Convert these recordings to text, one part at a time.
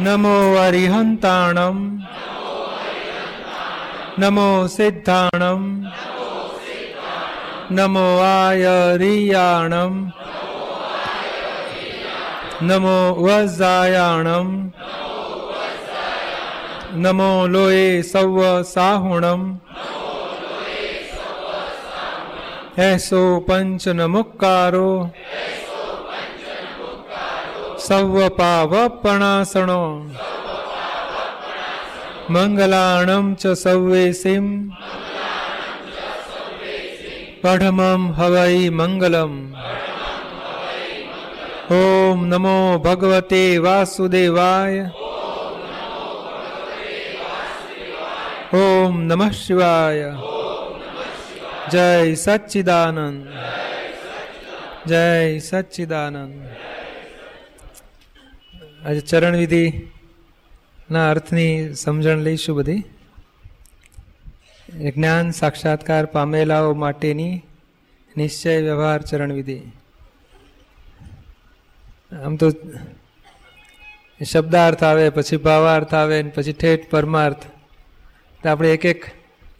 નમો અરિહંતાણમ નમો સિદ્ધાણમ નમો આયરિયાણમ નમો વજાયાણમ નમો લોએ સૌ સાહુણમ એસો પંચ નમુક્કારો સૌ પાવપણાસણો મંગલાણમ ચ સૌવેસીમ પઢમમ હવૈ મંગલમ ઓમ નમો ભગવતે વાસુદેવાય ઓમ નમઃ શિવાય જય સચ્ચિદાનંદ જય સચ્ચિદાનંદ આજે ચરણવિધિના અર્થની સમજણ લઈશું બધી. જ્ઞાન સાક્ષાત્કાર પામેલાઓ માટેની નિશ્ચય વ્યવહાર ચરણવિધિ. આમ તો શબ્દાર્થ આવે, પછી ભાવાર્થ આવે પછી ઠેઠ પરમાર્થ. તો આપણે એક એક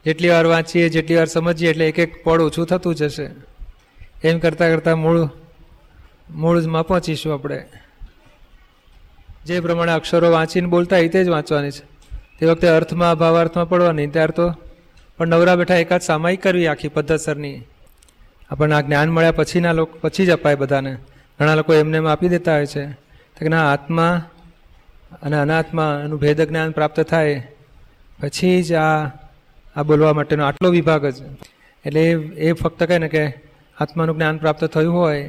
જેટલી વાર વાંચીએ, જેટલી વાર સમજીએ, એટલે એક એક પળ ઓછું થતું જશે. એમ કરતાં કરતાં મૂળ મૂળમાં પહોંચીશું આપણે. જે પ્રમાણે અક્ષરો વાંચીને બોલતા એ તે જ વાંચવાની છે. તે વખતે અર્થમાં, ભાવાર્થમાં પડવાની ત્યાર તો પણ નવરા બેઠા એકાદ સામાયિક કરવી આખી પદ્ધતસરની આપણને આ જ્ઞાન મળ્યા પછીના લોકો પછી જ અપાય બધાને. ઘણા લોકો એમને એમ આપી દેતા હોય છે કે ના, આત્મા અને અનાત્મા એનું ભેદ જ્ઞાન પ્રાપ્ત થાય પછી જ આ આ બોલવા માટેનો આટલો વિભાગ જ. એટલે એ ફક્ત કહે ને કે આત્માનું જ્ઞાન પ્રાપ્ત થયું હોય,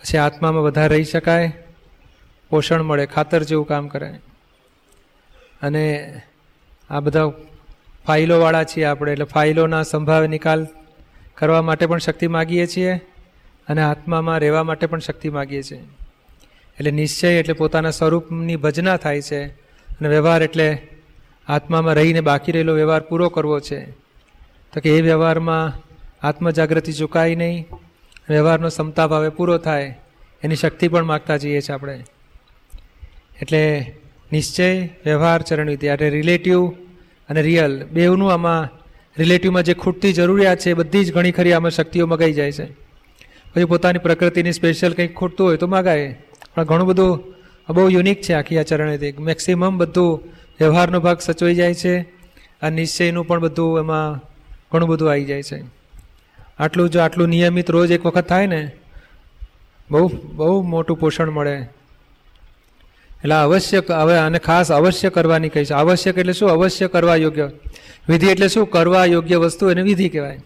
પછી આત્મામાં વધારે રહી શકાય. પોષણ મળે, ખાતર જેવું કામ કરે. અને આ બધા ફાઇલોવાળા છીએ આપણે, એટલે ફાઇલોના સંભાવે નિકાલ કરવા માટે પણ શક્તિ માગીએ છીએ અને આત્મામાં રહેવા માટે પણ શક્તિ માગીએ છીએ. એટલે નિશ્ચય એટલે પોતાના સ્વરૂપની ભજના થાય છે અને વ્યવહાર એટલે આત્મામાં રહીને બાકી રહેલો વ્યવહાર પૂરો કરવો છે. તો કે એ વ્યવહારમાં આત્મજાગૃતિ ચૂકાય નહીં, વ્યવહારનો ક્ષમતા ભાવે પૂરો થાય, એની શક્તિ પણ માગતા જઈએ છીએ આપણે. એટલે નિશ્ચય, વ્યવહાર ચરણવિધિ એટલે રિલેટિવ અને રિયલ બેવનું આમાં રિલેટિવમાં જે ખૂટતી જરૂરિયાત છે એ બધી જ ઘણી ખરી આમાં શક્તિઓ મગાઈ જાય છે. પછી પોતાની પ્રકૃતિની સ્પેશિયલ કંઈક ખૂટતું હોય તો મગાય પણ ઘણું બધું બહુ યુનિક છે આખી આ ચરણવિધિ મેક્સિમમ બધું વ્યવહારનો ભાગ સચવાઈ જાય છે આ નિશ્ચયનું પણ બધું એમાં ઘણું બધું આવી જાય છે. આટલું જો આટલું નિયમિત રોજ એક વખત થાય ને, બહુ બહુ મોટું પોષણ મળે. એટલે આવશ્યક હવે અને ખાસ અવશ્ય કરવાની કહી છે આવશ્યક એટલે શું? અવશ્ય કરવા યોગ્ય વિધિ એટલે શું? કરવા યોગ્ય વસ્તુ એને વિધિ કહેવાય.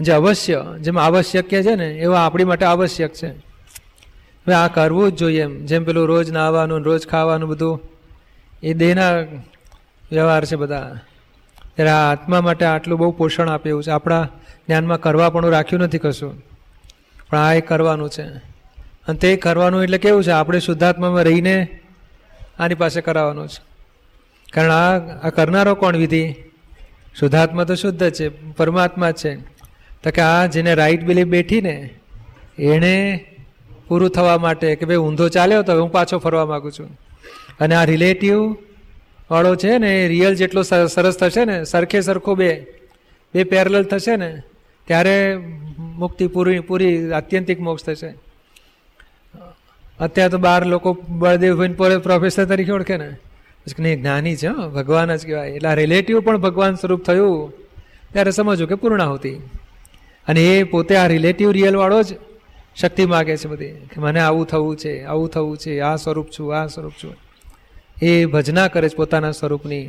જે અવશ્ય, જેમ આવશ્યક છે ને, એવા આપણી માટે આવશ્યક છે. હવે આ કરવું જ જોઈએ એમ. જેમ પેલું રોજ નાહવાનું, રોજ ખાવાનું બધું, એ દેહના વ્યવહાર છે બધા. ત્યારે આ આત્મા માટે આટલું બહુ પોષણ આપે એવું છે. આપણા જ્ઞાનમાં કરવા પણ રાખ્યું નથી કશું. પણ આ એ કરવાનું છે. અને તે કરવાનું એટલે કેવું છે? આપણે શુદ્ધાત્મામાં રહીને આની પાસે કરાવવાનો છે. કારણ આ આ કરનારો કોણ વિધિ? શુદ્ધાત્મા તો શુદ્ધ છે, પરમાત્મા છે. તો કે આ જેને રાઈટ બિલીફ બેઠીને એણે પૂરું થવા માટે કે ભાઈ ઊંધો ચાલ્યો તો હું પાછો ફરવા માગું છું. અને આ રિલેટિવ વાળો છે ને, એ રિયલ જેટલો સરસ થશે ને, સરખે સરખો બે બે પેરેલલ થશે ને, ત્યારે મુક્તિ પૂરી પૂરી આત્યંતિક મોક્ષ થશે. અત્યારે તો બાર લોકો બળદેવ ભાઈ પ્રોફેસર તરીકે ઓળખે ને. નહીં, જ્ઞાની છે ભગવાન જ કહેવાય. એટલે આ રિલેટિવ પણ ભગવાન સ્વરૂપ થયું. ત્યારે સમજો કે પૂર્ણાહુતિ અને એ પોતે આ રિલેટિવ રિયલ વાળો જ શક્તિ માગે છે બધી. કે મને આવું થવું છે, આવું થવું છે, આ સ્વરૂપ છું, આ સ્વરૂપ છું. એ ભજના કરે છે પોતાના સ્વરૂપની.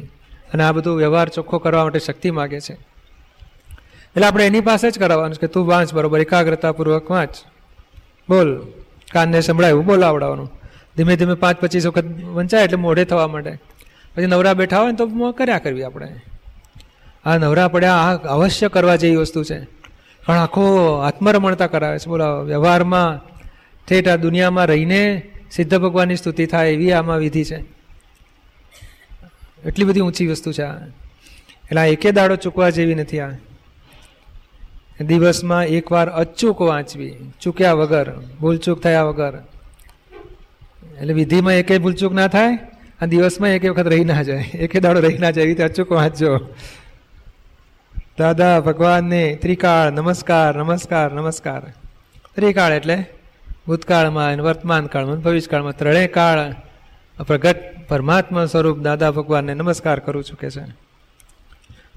અને આ બધું વ્યવહાર ચોખ્ખો કરવા માટે શક્તિ માગે છે. એટલે આપણે એની પાસે જ કરાવવાનું છે કે તું વાંચ બરોબર, એકાગ્રતાપૂર્વક વાંચ. બોલ. કાનને સંભળાયું બોલાવડાવવાનું ધીમે ધીમે પાંચ પચીસ વખત વંચાય એટલે મોઢે થવા માટે પછી નવરા બેઠા હોય ને તો કર્યા કરવી આપણે. આ નવરા પડ્યા આ અવશ્ય કરવા જેવી વસ્તુ છે. પણ આખો આત્મરમણતા કરાવે છે. બોલાવો વ્યવહારમાં ઠેઠ આ દુનિયામાં રહીને સિદ્ધ ભગવાનની સ્તુતિ થાય એવી આમાં વિધિ છે. એટલી બધી ઊંચી વસ્તુ છે આ. એટલે આ એકે દાડો ચૂકવા જેવી નથી આ. દિવસમાં એકવાર અચૂક વાંચવી, ચૂક્યા વગર, ભૂલચૂક થયા વગર. એટલે વિધિમાં એકે ભૂલચૂક ના થાય આ દિવસમાં એક વખત રહી ના જાય. એકે દાડો રહી ના જાય એવી રીતે અચૂક વાંચજો. દાદા, ભગવાનને ત્રિકાળ, નમસ્કાર નમસ્કાર નમસ્કાર. ત્રિકાળ એટલે ભૂતકાળમાં અને વર્તમાન કાળમાં ભવિષ્યકાળમાં ત્રણેય કાળ પ્રગટ પરમાત્મા સ્વરૂપ દાદા ભગવાનને નમસ્કાર કરું છું કે છે.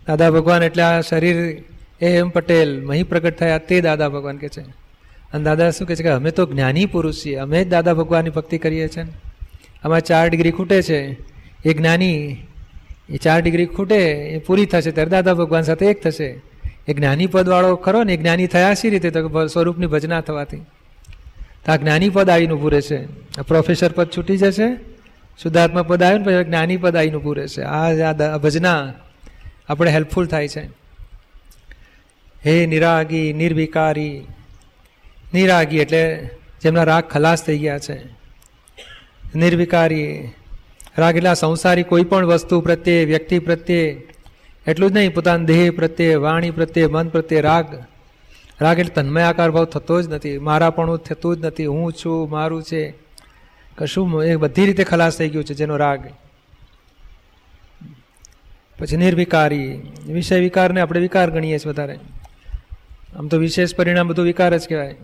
દાદા ભગવાન એટલે આ શરીર એ એમ પટેલ, મહી પ્રગટ થયા તે દાદા ભગવાન કે છે. અને દાદા શું કહે છે કે, અમે તો જ્ઞાની પુરુષ છીએ, અમે જ દાદા ભગવાનની ભક્તિ કરીએ છીએ આમાં ચાર ડિગ્રી ખૂટે છે. એ જ્ઞાની, એ ચાર ડિગ્રી ખૂટે, એ પૂરી થશે, ત્યારે દાદા ભગવાન સાથે એક થશે. એ જ્ઞાની પદવાળો ખરો ને, એ જ્ઞાની થયા સી રીતે? તો સ્વરૂપની ભજના થવાથી. તો આ જ્ઞાની પદ આવીને ઉભું રહેશે. પ્રોફેસર પદ છૂટી જશે, શુદ્ધાત્મા પદ આવ્યું ને, પછી જ્ઞાની પદ આવીને ઉભું રહેશે. આ ભજના આપણે હેલ્પફુલ થાય છે. હે નિરાગી, નિર્વિકારી. નિરાગી એટલે જેમના રાગ ખલાસ થઈ ગયા છે. નિર્વિકારી. રાગ એટલે સંસારી કોઈ પણ વસ્તુ પ્રત્યે, વ્યક્તિ પ્રત્યે, એટલું જ નહીં, પોતાના દેહ પ્રત્યે, વાણી પ્રત્યે, મન પ્રત્યે રાગ. રાગ એટલે તન્મય આકાર ભાવ થતો જ નથી. મારાપણું થતું જ નથી. હું છું, મારું છે. કશું એ બધી રીતે ખલાસ થઈ ગયું છે જેનો રાગ. પછી નિર્વિકારી. વિષય વિકારને આપણે વિકાર ગણીએ છીએ વધારે. આમ તો વિશેષ પરિણામ બધું વિકાર જ કહેવાય.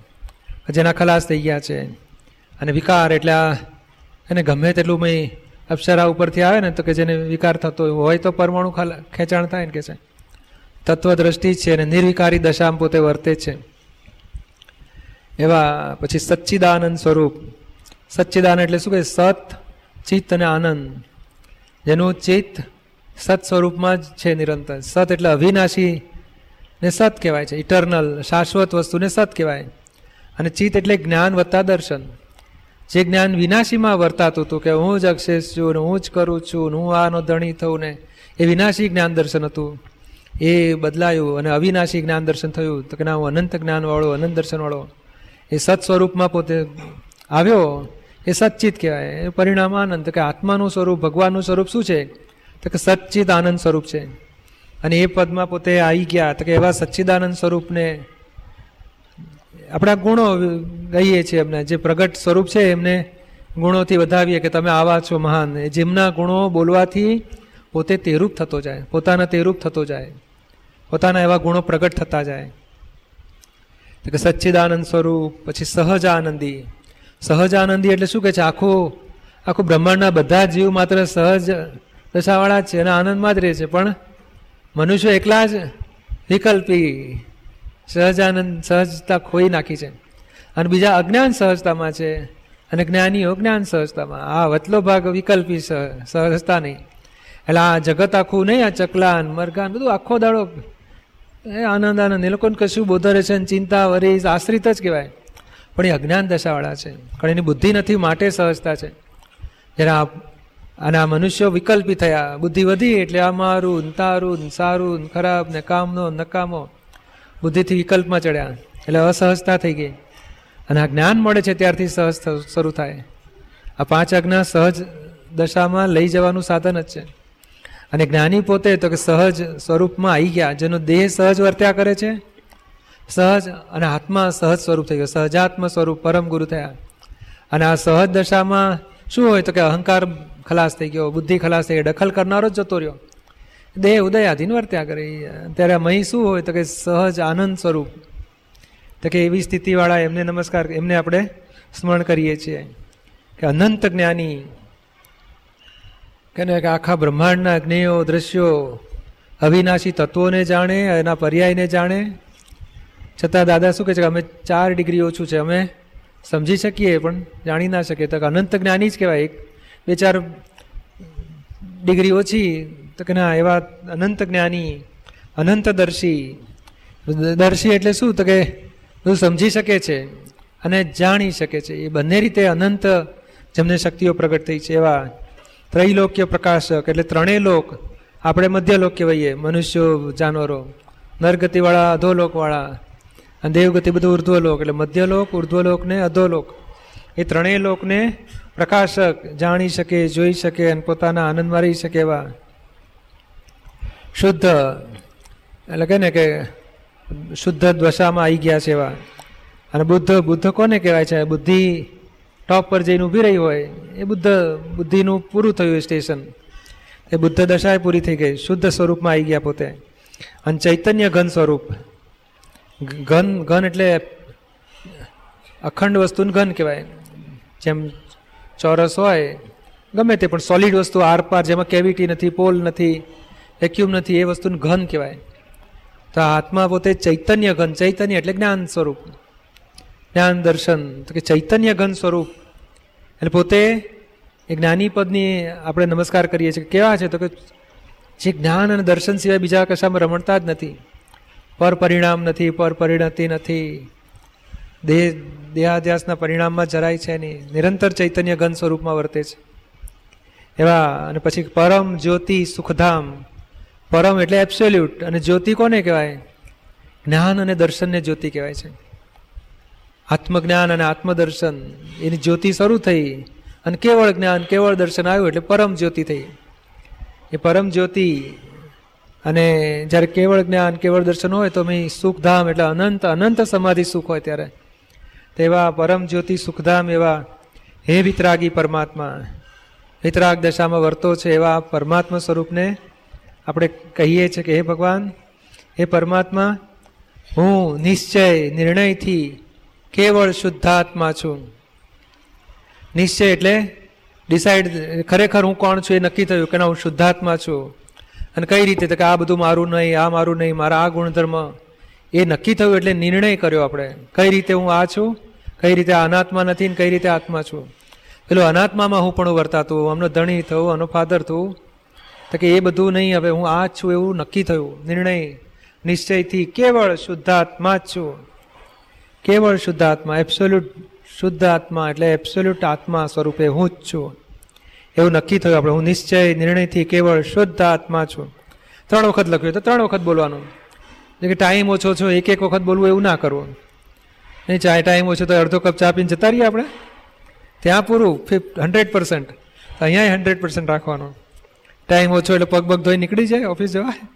જેના ખલાસ થઈ ગયા છે. અને વિકાર એટલે આ, એને ગમે તેટલું મેં અપ્સરા ઉપરથી આવે ને તો કે જેને વિકાર થતો હોય તો પરમાણુ ખેંચાણ થાય ને કે છે. તત્વદ્રષ્ટિ છે અને નિર્વિકારી દશામાં પોતે વર્તે છે. એવા પછી સચ્ચિદાનંદ સ્વરૂપ. સચ્ચિદાન એટલે શું કે સત, ચિત્ત અને આનંદ. જેનું ચિત્ત સત સ્વરૂપમાં જ છે નિરંતર. સત એટલે અવિનાશી ને સત કહેવાય છે. ઇટરનલ શાશ્વત વસ્તુને સત કહેવાય. અને ચિત્ત એટલે જ્ઞાન વત્તા દર્શન. જે જ્ઞાન વિનાશીમાં વર્તાતું હતું કે હું જ અક્ષેશ છું ને હું જ કરું છું હું આનો ધણી થઉં ને, એ વિનાશી જ્ઞાન દર્શન હતું. એ બદલાયું અને અવિનાશી જ્ઞાન દર્શન થયું. તો કે ના, હું અનંત જ્ઞાનવાળો, અનંત દર્શનવાળો. એ સત સ્વરૂપમાં પોતે આવ્યો. એ સચ્ચિત કહેવાય. એ પરિણામ આનંદ. કે આત્માનું સ્વરૂપ, ભગવાનનું સ્વરૂપ શું છે? તો કે સચ્ચિત આનંદ સ્વરૂપ છે. અને એ પદમાં પોતે આવી ગયા. તો કે એવા સચ્ચિદાનંદ સ્વરૂપને આપણા ગુણો ગઈએ છીએ એમને. જે પ્રગટ સ્વરૂપ છે એમને ગુણોથી વધાવીએ કે તમે આવા છો મહાન. જેમના ગુણો બોલવાથી પોતે તેરૂપ થતો જાય. પોતાના તેરૂપ થતો જાય. પોતાના એવા ગુણો પ્રગટ થતા જાય. તો કે સચ્ચિદાનંદ સ્વરૂપ, પછી સહજ આનંદી સહજ આનંદી એટલે શું કે છે? આખું આખું બ્રહ્માંડના બધા જીવ માત્ર સહજ દશાવાળા છે અને આનંદમાં જ રહે છે. પણ મનુષ્ય એકલા જ વિકલ્પી સહજાનંદ સહજતા ખોઈ નાખી છે. અને બીજા અજ્ઞાન સહજતામાં છે અને જ્ઞાનીઓ જ્ઞાન સહજતામાં. આ વતલો ભાગ વિકલ્પી સહજતા નહીં. એટલે આ જગત આખું નહીં, આ ચકલાન મરઘાન બધું આખો દાડો એ આનંદ આનંદ. એ લોકોને કશું બોધરે છે ચિંતા વરી આશ્રિત જ કહેવાય. પણ એ અજ્ઞાન દશાવાળા છે. પણ એની બુદ્ધિ નથી, માટે સહજતા છે. જ્યારે આ અને આ મનુષ્યો વિકલ્પી થયા. બુદ્ધિ વધી એટલે આ મારું તારું સારું ખરાબ ને કામનો નકામો બુદ્ધિથી વિકલ્પમાં ચડ્યા. એટલે અસહજતા થઈ ગઈ. અને આ જ્ઞાન મળે છે ત્યારથી સહજ શરૂ થાય. આ પાંચ આજ્ઞા સહજ દશામાં લઈ જવાનું સાધન જ છે. અને જ્ઞાની પોતે તો કે સહજ સ્વરૂપમાં આવી ગયા, જેનો દેહ સહજ વર્ત્યા કરે છે. સહજ અને આત્મા સહજ સ્વરૂપ થઈ ગયો. સહજાત્મ સ્વરૂપ પરમ ગુરુ થયા. અને આ સહજ દશામાં શું હોય તો કે અહંકાર ખલાસ થઈ ગયો, બુદ્ધિ ખલાસ થઈ ગઈ દખલ કરનારો જ જતો રહ્યો. દેહ ઉદયાધીન વર્ત્યા કરે. ત્યારે મહી શું હોય તો કે સહજ આનંદ સ્વરૂપ. તો કે એવી સ્થિતિવાળા એમને નમસ્કાર, એમને આપણે સ્મરણ કરીએ છીએ. કે અનંત જ્ઞાની. કે આખા બ્રહ્માંડના જ્ઞેયો, દ્રશ્યો, અવિનાશી તત્વોને જાણે, એના પર્યાયને જાણે. છતાં દાદા શું કહે છે કે અમે ચાર ડિગ્રી ઓછું છે. અમે સમજી શકીએ પણ જાણી ના શકીએ. તો અનંત જ્ઞાની જ કહેવાય એક. બે ચાર ડિગ્રી ઓછી, તો કે ના, એવા અનંત જ્ઞાની અનંત દર્શી એટલે શું? તો કે બધું સમજી શકે છે અને જાણી શકે છે. એ બંને રીતે અનંત જેમને શક્તિઓ પ્રગટ થઈ છે. એવા ત્રૈલોક્ય પ્રકાશક એટલે ત્રણેય લોક, આપણે મધ્ય લોક કહેવાઈએ મનુષ્યો, જાનવરો, નરગતિવાળા, અધોલોકવાળા અને દેવગતિ, બધું ઉર્ધ્વલોક એટલે મધ્યલોક, ઉર્ધ્વલોક ને અધોલોક. એ ત્રણેય લોકને પ્રકાશક જાણી શકે, જોઈ શકે અને પોતાના આનંદ મારી શકે એવા શુદ્ધ, એટલે કે ને કે શુદ્ધ દશામાં આવી ગયા છે એવા. અને બુદ્ધ બુદ્ધ કોને કહેવાય છે? બુદ્ધિ ટોપ પર જઈને ઊભી રહી હોય, એ બુદ્ધ, બુદ્ધિનું પૂરું થયું સ્ટેશન. એ બુદ્ધ દશાએ પૂરી થઈ ગઈ, શુદ્ધ સ્વરૂપમાં આવી ગયા પોતે. અને ચૈતન્ય ઘન સ્વરૂપ. ઘન ઘન એટલે અખંડ વસ્તુનું ઘન કહેવાય. જેમ ચોરસ હોય, ગમે તે પણ સોલિડ વસ્તુ, આરપાર જેમાં કેવિટી નથી પોલ નથી વેક્યુમ નથી, એ વસ્તુનું ઘન કહેવાય. તો આત્મા પોતે ચૈતન્ય ઘન, ચૈતન્ય એટલે જ્ઞાન સ્વરૂપ. જ્ઞાન દર્શન, તો કે ચૈતન્ય ઘન સ્વરૂપ. એટલે પોતે એ જ્ઞાની પદની આપણે નમસ્કાર કરીએ છીએ કેવા છે? તો કે જે જ્ઞાન અને દર્શન સિવાય બીજા કશામાં રમણતા જ નથી. પર પરિણામ નથી, પર પરિણતિ નથી. દેહ દેહાધ્યાસના પરિણામમાં જરાય છે નહીં. નિરંતર ચૈતન્ય ઘન સ્વરૂપમાં વર્તે છે. એવા, અને પછી પરમ જ્યોતિ સુખધામ. પરમ એટલે એબ્સોલ્યુટ અને જ્યોતિ કોને કહેવાય? જ્ઞાન અને દર્શનને જ્યોતિ કહેવાય છે. આત્મજ્ઞાન અને આત્મદર્શન, એની જ્યોતિ શરૂ થઈ, અને કેવળ જ્ઞાન, કેવળ દર્શન આવ્યું એટલે પરમ જ્યોતિ થઈ. એ પરમ જ્યોતિ, અને જ્યારે કેવળ જ્ઞાન, કેવળ દર્શન હોય તો મેં સુખધામ એટલે અનંત અનંત સમાધિ સુખ હોય ત્યારે. તેવા પરમ જ્યોતિ સુખધામ એવા હે વિતરાગી પરમાત્મા. વિતરાગ દશામાં વર્તો છે એવા પરમાત્મા સ્વરૂપને આપણે કહીએ છીએ કે હે ભગવાન, હે પરમાત્મા, હું નિશ્ચય, નિર્ણયથી કેવળ શુદ્ધાત્મા છું. નિશ્ચય એટલે ડિસાઈડ ખરેખર હું કોણ છું એ નક્કી થયું કે ના, હું શુદ્ધાત્મા છું. અને કઈ રીતે? તો કે આ બધું મારું નહીં, આ મારું નહીં, મારા આ ગુણધર્મ. એ નક્કી થયું એટલે નિર્ણય કર્યો આપણે. કઈ રીતે હું આ છું? કઈ રીતે અનાત્મા નથી ને કઈ રીતે આત્મા છું? પેલો અનાત્મામાં હું પણ વર્તાતું આમનો ધણી થવું આનો ફાધર થવું તો કે એ બધું નહીં, હવે હું આ છું એવું નક્કી થયું. નિર્ણય નિશ્ચયથી કેવળ શુદ્ધાત્મા જ છું. કેવળ શુદ્ધાત્મા એબ્સોલ્યુટ શુદ્ધ આત્મા એટલે એબ્સોલ્યુટ આત્મા સ્વરૂપે હું જ છું. એવું નક્કી થયું આપણે. હું નિશ્ચય નિર્ણયથી કેવળ શુદ્ધ આત્મા છું. ત્રણ વખત લખ્યું. તો ત્રણ વખત બોલવાનું. કે ટાઈમ ઓછો છો એક એક વખત બોલવું એવું ના કરવું. નહીં, ચાય ટાઈમ ઓછો તો અડધો કપ ચા પીને જતા રહીએ આપણે. ત્યાં પૂરું ફિફ્ટ હંડ્રેડ પર્સન્ટ. અહીંયા હંડ્રેડ પર્સન્ટ રાખવાનો. ટાઈમ ઓછો એટલે પગ પગ ધોઈ નીકળી જાય, ઓફિસ જવાય.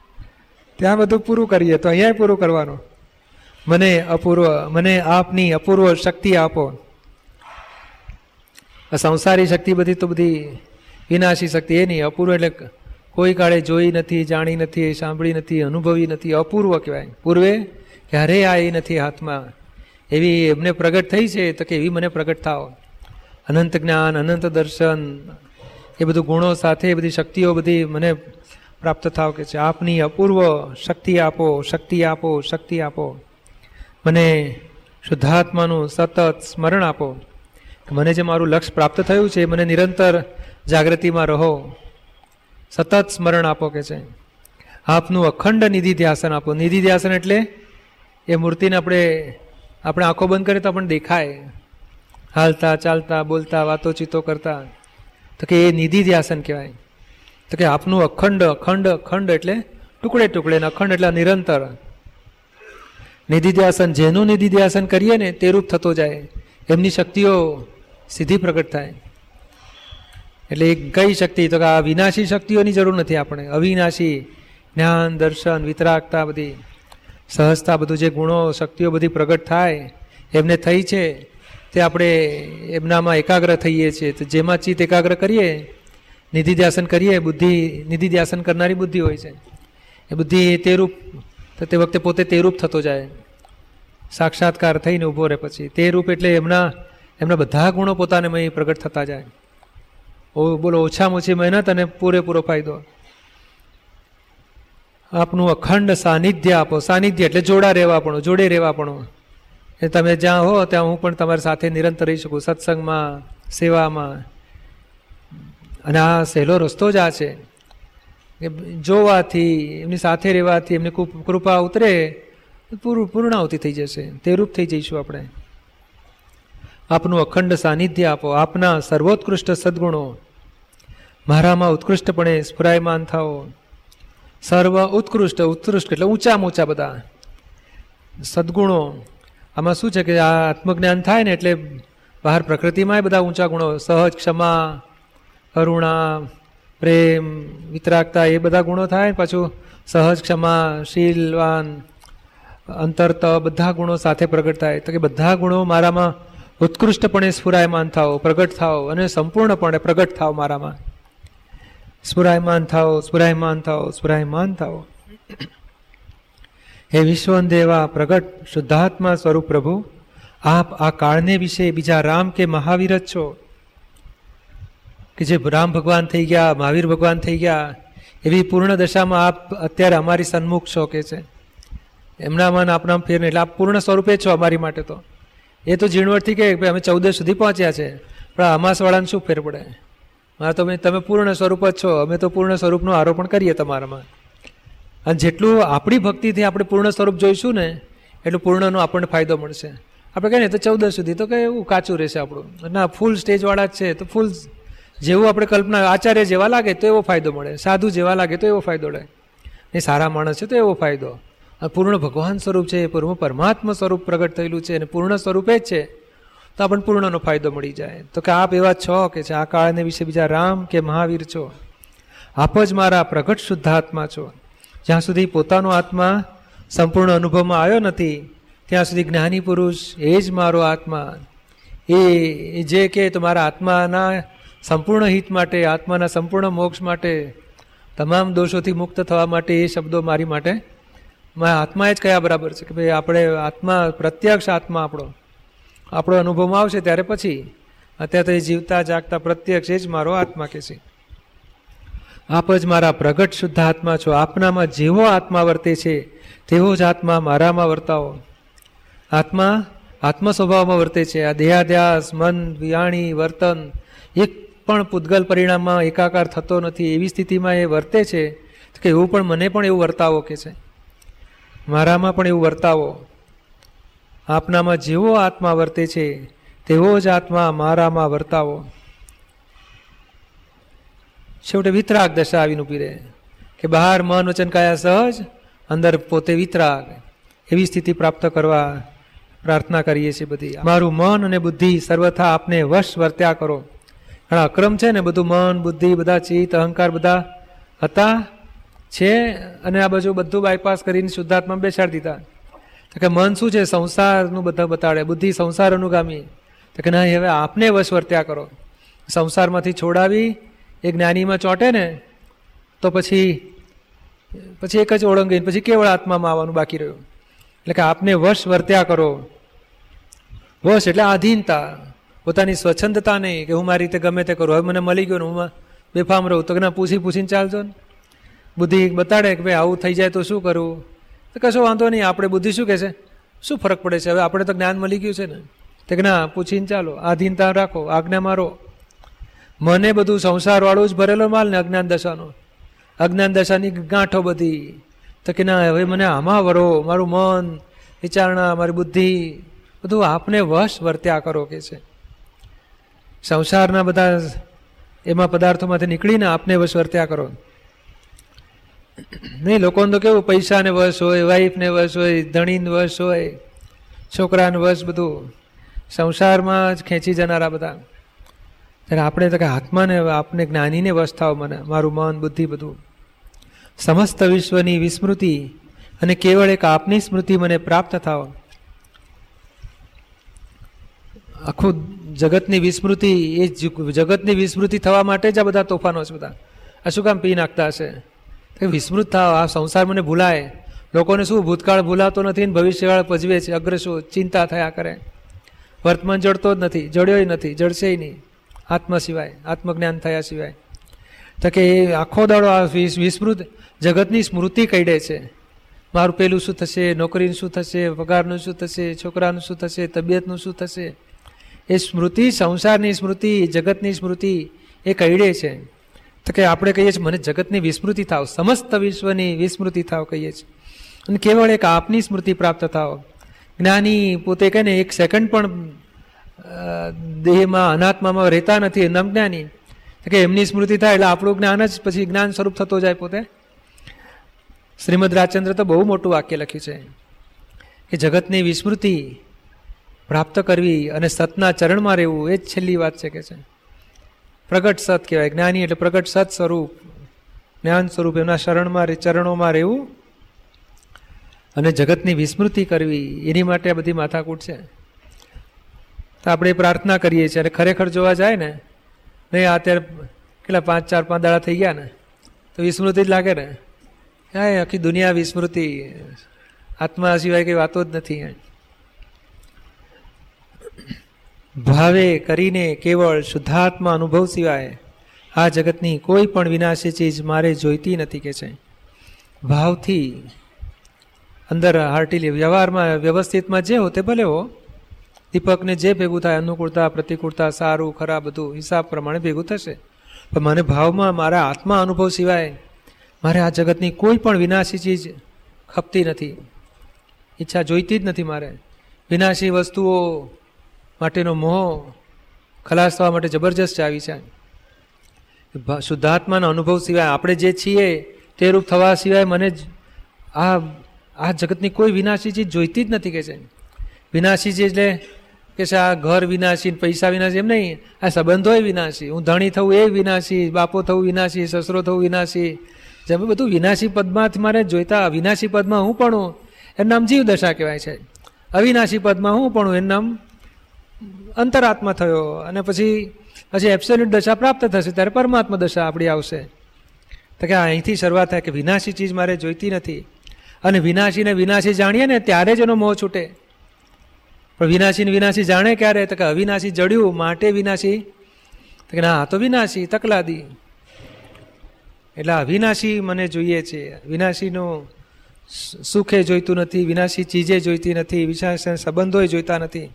ત્યાં બધું પૂરું કરીએ તો અહીંયા પૂરું કરવાનું. મને અપૂર્વ, મને આપની અપૂર્વ શક્તિ આપો. સંસારી શક્તિ બધી તો બધી વિનાશી શક્તિ, એ નહીં, અપૂર્વ એટલે કોઈ કાળે જોઈ નથી, જાણી નથી, સાંભળી નથી, અનુભવી નથી, અપૂર્વ કહેવાય. પૂર્વે ક્યારેય આવી નથી હાથમાં. એવી એમને પ્રગટ થઈ છે તો કે એવી મને પ્રગટ થાવ અનંત જ્ઞાન, અનંત દર્શન, એ બધું ગુણો સાથે, એ બધી શક્તિઓ બધી મને પ્રાપ્ત થાવ કે છે. આપની અપૂર્વ શક્તિ આપો શક્તિ આપો શક્તિ આપો. મને શુદ્ધાત્માનું સતત સ્મરણ આપો. મને જે મારું લક્ષ્ય પ્રાપ્ત થયું છે મને નિરંતર જાગૃતિમાં રહો. સતત સ્મરણ આપો કે છે. આપનું અખંડ નિધિ ધ્યાસન આપો. નિધિ ધ્યાસન એટલે એ મૂર્તિને આપણે આપણે આંખો બંધ કરીએ તો આપણને દેખાય. હાલતા, ચાલતા, બોલતા, વાતો, ચીતો કરતા. તો કે એ નિધિ ધ્યાસન કહેવાય. તો કે આપનું અખંડ અખંડ અખંડ એટલે ટુકડે ટુકડે અખંડ એટલે નિરંતર. નિધિ ધ્યાસન, જેનું નિધિ ધ્યાસન કરીએ ને તે રૂપ થતો જાય. એમની શક્તિઓ સીધી પ્રગટ થાય. એટલે એ કઈ શક્તિ, તો કે આ વિનાશી શક્તિઓની જરૂર નથી આપણે. અવિનાશી, જ્ઞાન, દર્શન, વિતરાગતા બધી. સહજતા બધું જે ગુણો, શક્તિઓ બધી પ્રગટ થાય, એમને થઈ છે, તે આપણે એમનામાં એકાગ્ર થઈએ છીએ. તો જેમાં ચિત્ત એકાગ્ર કરીએ, નિધિ ધ્યાસન કરીએ, બુદ્ધિ, નિધિ ધ્યાસન કરનારી બુદ્ધિ હોય છે. એ બુદ્ધિ તે રૂપ, તો તે વખતે પોતે તે રૂપ થતો જાય. સાક્ષાત્કાર થઈને ઊભો રહે પછી. તે રૂપ એટલે એમના એમના બધા ગુણો પોતાને પ્રગટ થતા જાય. બોલો, ઓછામાં ઓછી મહેનત અને પૂરેપૂરો ફાયદો. આપનું અખંડ સાનિધ્ય આપો. સાનિધ્ય એટલે જોડા રહેવા પણ, જોડે રહેવા પણ. એ તમે જ્યાં હો, ત્યાં હું પણ તમારી સાથે નિરંતર રહી શકું, સત્સંગમાં, સેવામાં. અને આ સહેલો રસ્તો જ આ છે. કે જોવાથી, એમની સાથે રહેવાથી એમની કૃપા ઉતરે પૂરું પૂર્ણાવતી થઈ જશે. તે રૂપ થઈ જઈશું આપણે. આપનું અખંડ સાનિધ્ય આપો. આપના સર્વોત્કૃષ્ટ સદગુણો. મારામાં ઉત્કૃષ્ટપણે સ્ફુરાયમાન થાઓ. સર્વ ઉત્કૃષ્ટ ઉત્કૃષ્ટ, એટલે ઊંચામાં ઊંચા બધા. સદગુણો. આમાં શું છે કે આ આત્મજ્ઞાન થાય ને એટલે બહાર પ્રકૃતિમાં બધા ઊંચા ગુણો. સહજ, ક્ષમા કરુણા પ્રેમ, વિતરાગતા એ બધા ગુણો થાય પાછું સહજ, ક્ષમા, શીલવાન, અંતરત બધા ગુણો સાથે પ્રગટ થાય. તો કે બધા ગુણો મારામાં ઉત્કૃષ્ટપણે સ્ફુરાયમાન થાઓ, પ્રગટ થાઓ અને સંપૂર્ણપણે પ્રગટ થાઓ મારામાં. સ્ફુરાયમાન થાઓ સ્પુરાયમાન થાઓ સ્પુરાયમાન થાઓ હે વિશ્વદેવા પ્રગટ શુદ્ધાત્મા સ્વરૂપ પ્રભુ આપ આ કાળને વિશે બીજા રામ કે મહાવીર જ છો કે જે રામ ભગવાન થઈ ગયા મહાવીર ભગવાન થઈ ગયા એવી પૂર્ણ દશામાં આપ અત્યારે અમારી સન્મુખ છો કે છે એમના મન આપના ફેર એટલે આપ પૂર્ણ સ્વરૂપે છો અમારી માટે તો. એ તો ઝીણવટથી કે ભાઈ અમે ચૌદ સુધી પહોંચ્યા છે. પણ અમાસવાળાને શું ફેર પડે? મારે તો તમે પૂર્ણ સ્વરૂપ જ છો. અમે તો પૂર્ણ સ્વરૂપનું આરોપણ કરીએ તમારામાં. અને જેટલું આપણી ભક્તિથી આપણે પૂર્ણ સ્વરૂપ જોઈશું ને, એટલું પૂર્ણનો આપણને ફાયદો મળશે. આપણે કહીએ ને, તો ચૌદ સુધી તો કે એવું કાચું રહેશે આપણું. ના ફૂલ સ્ટેજવાળા જ છે. તો ફૂલ જેવું આપણે કલ્પના, આચાર્ય જેવા લાગે તો એવો ફાયદો મળે. સાધુ જેવા લાગે તો એવો ફાયદો મળે. એ સારા માણસ છે તો એવો ફાયદો. પૂર્ણ ભગવાન સ્વરૂપ છે એ પૂર્ણ પરમાત્મા સ્વરૂપ પ્રગટ થયેલું છે અને પૂર્ણ સ્વરૂપે જ છે. તો આપણને પૂર્ણનો ફાયદો મળી જાય. તો કે આપ એવા છો કે છે આ કાળને વિશે બીજા રામ કે મહાવીર છો? આપ જ મારા પ્રગટ શુદ્ધ આત્મા છો. જ્યાં સુધી પોતાનો આત્મા સંપૂર્ણ અનુભવમાં આવ્યો નથી, ત્યાં સુધી જ્ઞાની પુરુષ એ જ મારો આત્મા. એ જે કે તમારા આત્માના સંપૂર્ણ હિત માટે, આત્માના સંપૂર્ણ મોક્ષ માટે, તમામ દોષોથી મુક્ત થવા માટે એ શબ્દો મારી માટે. મારા આત્મા જ કયા બરાબર છે કે ભાઈ આપણે આત્મા, પ્રત્યક્ષ આત્મા આપણો. આપણો અનુભવમાં આવશે ત્યારે પછી. અત્યારે તો એ જીવતા જાગતા પ્રત્યક્ષ એ જ મારો આત્મા કે છે. આપ જ મારા પ્રગટ શુદ્ધ આત્મા છો. આપનામાં જેવો આત્મા વર્તે છે, તેવો જ આત્મા મારામાં વર્તાવો. આત્મા આત્મ સ્વભાવમાં વર્તે છે. આ દેહાધ્યાસ, મન, વિયાણી, વર્તન, એક પણ પૂતગલ પરિણામમાં એકાકાર થતો નથી. એવી સ્થિતિમાં એ વર્તે છે કે એવું પણ મને પણ એવું વર્તાવો કે છે. મારામાં પણ એવું વર્તાવો. આપનામાં જેવો આત્મા વર્તે છે, તેવો જ આત્મા મારામાં વર્તાવો. છેવટે વિતરાગ દશા આવીને ઊભી રહે કે બહાર મન વચન કાયા સહજ, અંદર પોતે વિતરાગ. એવી સ્થિતિ પ્રાપ્ત કરવા પ્રાર્થના કરીએ છીએ બધી. મારું મન અને બુદ્ધિ સર્વથા આપને વશ વર્ત્યા કરો. ઘણા અક્રમ છે ને બધું મન, બુદ્ધિ, બધા ચિત્ત, અહંકાર બધા હતા, છે, અને આ બાજુ બધું બાયપાસ કરીને શુદ્ધાત્મા બેસાડી દીધા. તો કે મન શું છે? સંસારનું બધા બતાડે. બુદ્ધિ સંસાર અનુગામી તો કે ના, હવે આપને વશ વર્ત્યા કરો. સંસારમાંથી છોડાવી એ જ્ઞાનીમાં ચોંટે ને, તો પછી પછી એક જ ઓળંગીને પછી કેવળ આત્મામાં આવવાનું બાકી રહ્યું? એટલે કે આપને વશ વર્ત્યા કરો. વશ એટલે આધીનતા. પોતાની સ્વચ્છંદતા નહીં કે હું મારી રીતે ગમે તે કરું. હવે મને મળી ગયો ને હું બેફામ રહું. તો ના, પૂછી પૂછીને ચાલજો ને. બુદ્ધિ બતાડે કે ભાઈ આવું થઈ જાય તો શું કરવું તો કશો વાંધો નહીં, આપણે બુદ્ધિ શું કહે છે શું ફરક પડે છે? હવે આપણે તો જ્ઞાન મળી ગયું છે ને. તે ના, પૂછીને ચાલો, આધીનતા રાખો આજ્ઞા મારો મને બધું સંસારવાળું જ ભરેલો માલ ને અજ્ઞાન દશાનો. અજ્ઞાન દશાની ગાંઠો બધી. તો કે ના, હવે મને આમાં વરો, મારું મન, વિચારણા, મારી બુદ્ધિ, બધું આપને વશ વર્ત્યા કરો કે છે. સંસારના બધા એમાં પદાર્થોમાંથી નીકળીને આપને વશ વર્ત્યા કરો. નહીં લોકોને તો કેવું, પૈસાને વશ હોય વાઈફને વશ હોય, ધણીને વશ હોય, છોકરાને વશ બધું સંસારમાં જ ખેંચી જનારા બધા. ત્યારે આપણે તો કે આત્માને, આપને જ્ઞાનીને વશ મને, મારું મન, બુદ્ધિ બધું. સમસ્ત વિશ્વની વિસ્મૃતિ અને કેવળ એક આપની સ્મૃતિ મને પ્રાપ્ત થાવ. આખું જગતની વિસ્મૃતિ, એ જગતની વિસ્મૃતિ થવા માટે જ આ બધા તોફાનો છે બધા. આ શું કામ પી નાખતા હશે? વિસ્મૃત થાવ, આ સંસાર મને ભૂલાય. લોકોને શું, ભૂતકાળ ભૂલાતો નથી ને ભવિષ્યકાળ પજવે છે, અગ્રસો, ચિંતા થયા કરે. વર્તમાન જડતો જ નથી, જડ્યોય નથી, જડશે નહીં. આત્મ સિવાય, આત્મજ્ઞાન થયા સિવાય. તો કે આખો દાડો આ વિસ્મૃત જગતની સ્મૃતિ કઈડે છે. મારું પેલું શું થશે, નોકરીનું શું થશે, પગારનું શું થશે, છોકરાનું શું થશે, તબિયતનું શું થશે? એ સ્મૃતિ, સંસારની સ્મૃતિ, જગતની સ્મૃતિ, એ કઈડે છે. તો કે આપણે કહીએ છીએ, મને જગતની વિસ્મૃતિ થાવ, સમસ્ત વિશ્વની વિસ્મૃતિ થાવ, કહીએ છીએ. અને કેવળ એક આપની સ્મૃતિ પ્રાપ્ત થાવ. જ્ઞાની પોતે કહે ને, એક સેકન્ડ પણ દેહમાં, અનાત્મામાં રહેતા નથી નમ જ્ઞાની કે એમની સ્મૃતિ થાય એટલે આપણું જ્ઞાન જ પછી જ્ઞાન સ્વરૂપ થતો જાય પોતે. શ્રીમદ રાજચંદ્ર તો બહુ મોટું વાક્ય લખ્યું છે. કે જગતની વિસ્મૃતિ પ્રાપ્ત કરવી અને સતના ચરણમાં રહેવું, એ જ છેલ્લી વાત છે કે છે. પ્રગટ સત કહેવાય. જ્ઞાની એટલે પ્રગટ સત સ્વરૂપ. જ્ઞાન સ્વરૂપ એમના શરણમાં ચરણોમાં રહેવું અને જગતની વિસ્મૃતિ કરવી. એની માટે આ બધી માથાકૂટ છે. તો આપણે પ્રાર્થના કરીએ છીએ. અને ખરેખર જોવા જાય ને નહીં અત્યારે કેટલા પાંચ, ચાર, પાંચ દાડા થઈ ગયા ને, તો વિસ્મૃતિ જ લાગે ને. હા આખી દુનિયા વિસ્મૃતિ. આત્મા સિવાય કંઈ વાતો જ નથી. ભાવે કરીને કેવળ શુદ્ધાત્મા અનુભવ સિવાય આ જગતની કોઈ પણ વિનાશી ચીજ મારે જોઈતી નથી કે છે. ભાવથી અંદર હાર્ટીલી વ્યવહારમાં વ્યવસ્થિતમાં જે હો તે ભલે હો, દીપકને જે ભેગું થાય, અનુકૂળતા, પ્રતિકૂળતા, સારું, ખરાબ બધું હિસાબ પ્રમાણે ભેગું થશે. પણ મને ભાવમાં મારા આત્મા અનુભવ સિવાય મારે આ જગતની કોઈ પણ વિનાશી ચીજ ખપતી નથી. ઈચ્છા જોઈતી જ નથી મારે. વિનાશી વસ્તુઓ માટેનો મોહ ખલાસ થવા માટે જબરજસ્ત ચાવી છે. શુદ્ધાત્માના અનુભવ સિવાય આપણે જે છીએ તે રૂપ થવા સિવાય મને આ આ જગતની કોઈ વિનાશી ચીજ જોઈતી જ નથી કે છે. વિનાશી ચીજ એટલે કે છે આ ઘર વિનાશી પૈસા વિનાશી, એમ નહીં. આ સંબંધોય વિનાશી. હું ધણી થવું એ વિનાશી, બાપો થવું વિનાશી, સસરો થવું વિનાશી. જેમ બધું વિનાશી પદમાં મારે જોઈતા વિનાશી પદમાં હું પણ એનું નામ જીવ દશા કહેવાય છે. અવિનાશી પદમાં હું પણ એમ નામ અંતરાત્મા થયો અને પછી પછી એબ્સોલ્યુટ દશા પ્રાપ્ત થશે, ત્યારે પરમાત્મા દશા આપણી આવશે. તો કે અહીંથી શરૂઆત થાય કે વિનાશી ચીજ મારે જોઈતી નથી. અને વિનાશીને વિનાશી જાણીએ ને ત્યારે જ એનો મોહ છૂટે. પણ વિનાશીને વિનાશી જાણે ક્યારે? તો કે અવિનાશી જડ્યું, માટે વિનાશી. તો કે ના તો વિનાશી, તકલાદી. એટલે અવિનાશી મને જોઈએ છે. વિનાશીનું સુખે જોઈતું નથી, વિનાશી ચીજે જોઈતી નથી, વિનાશી સંબંધોએ જોઈતા નથી.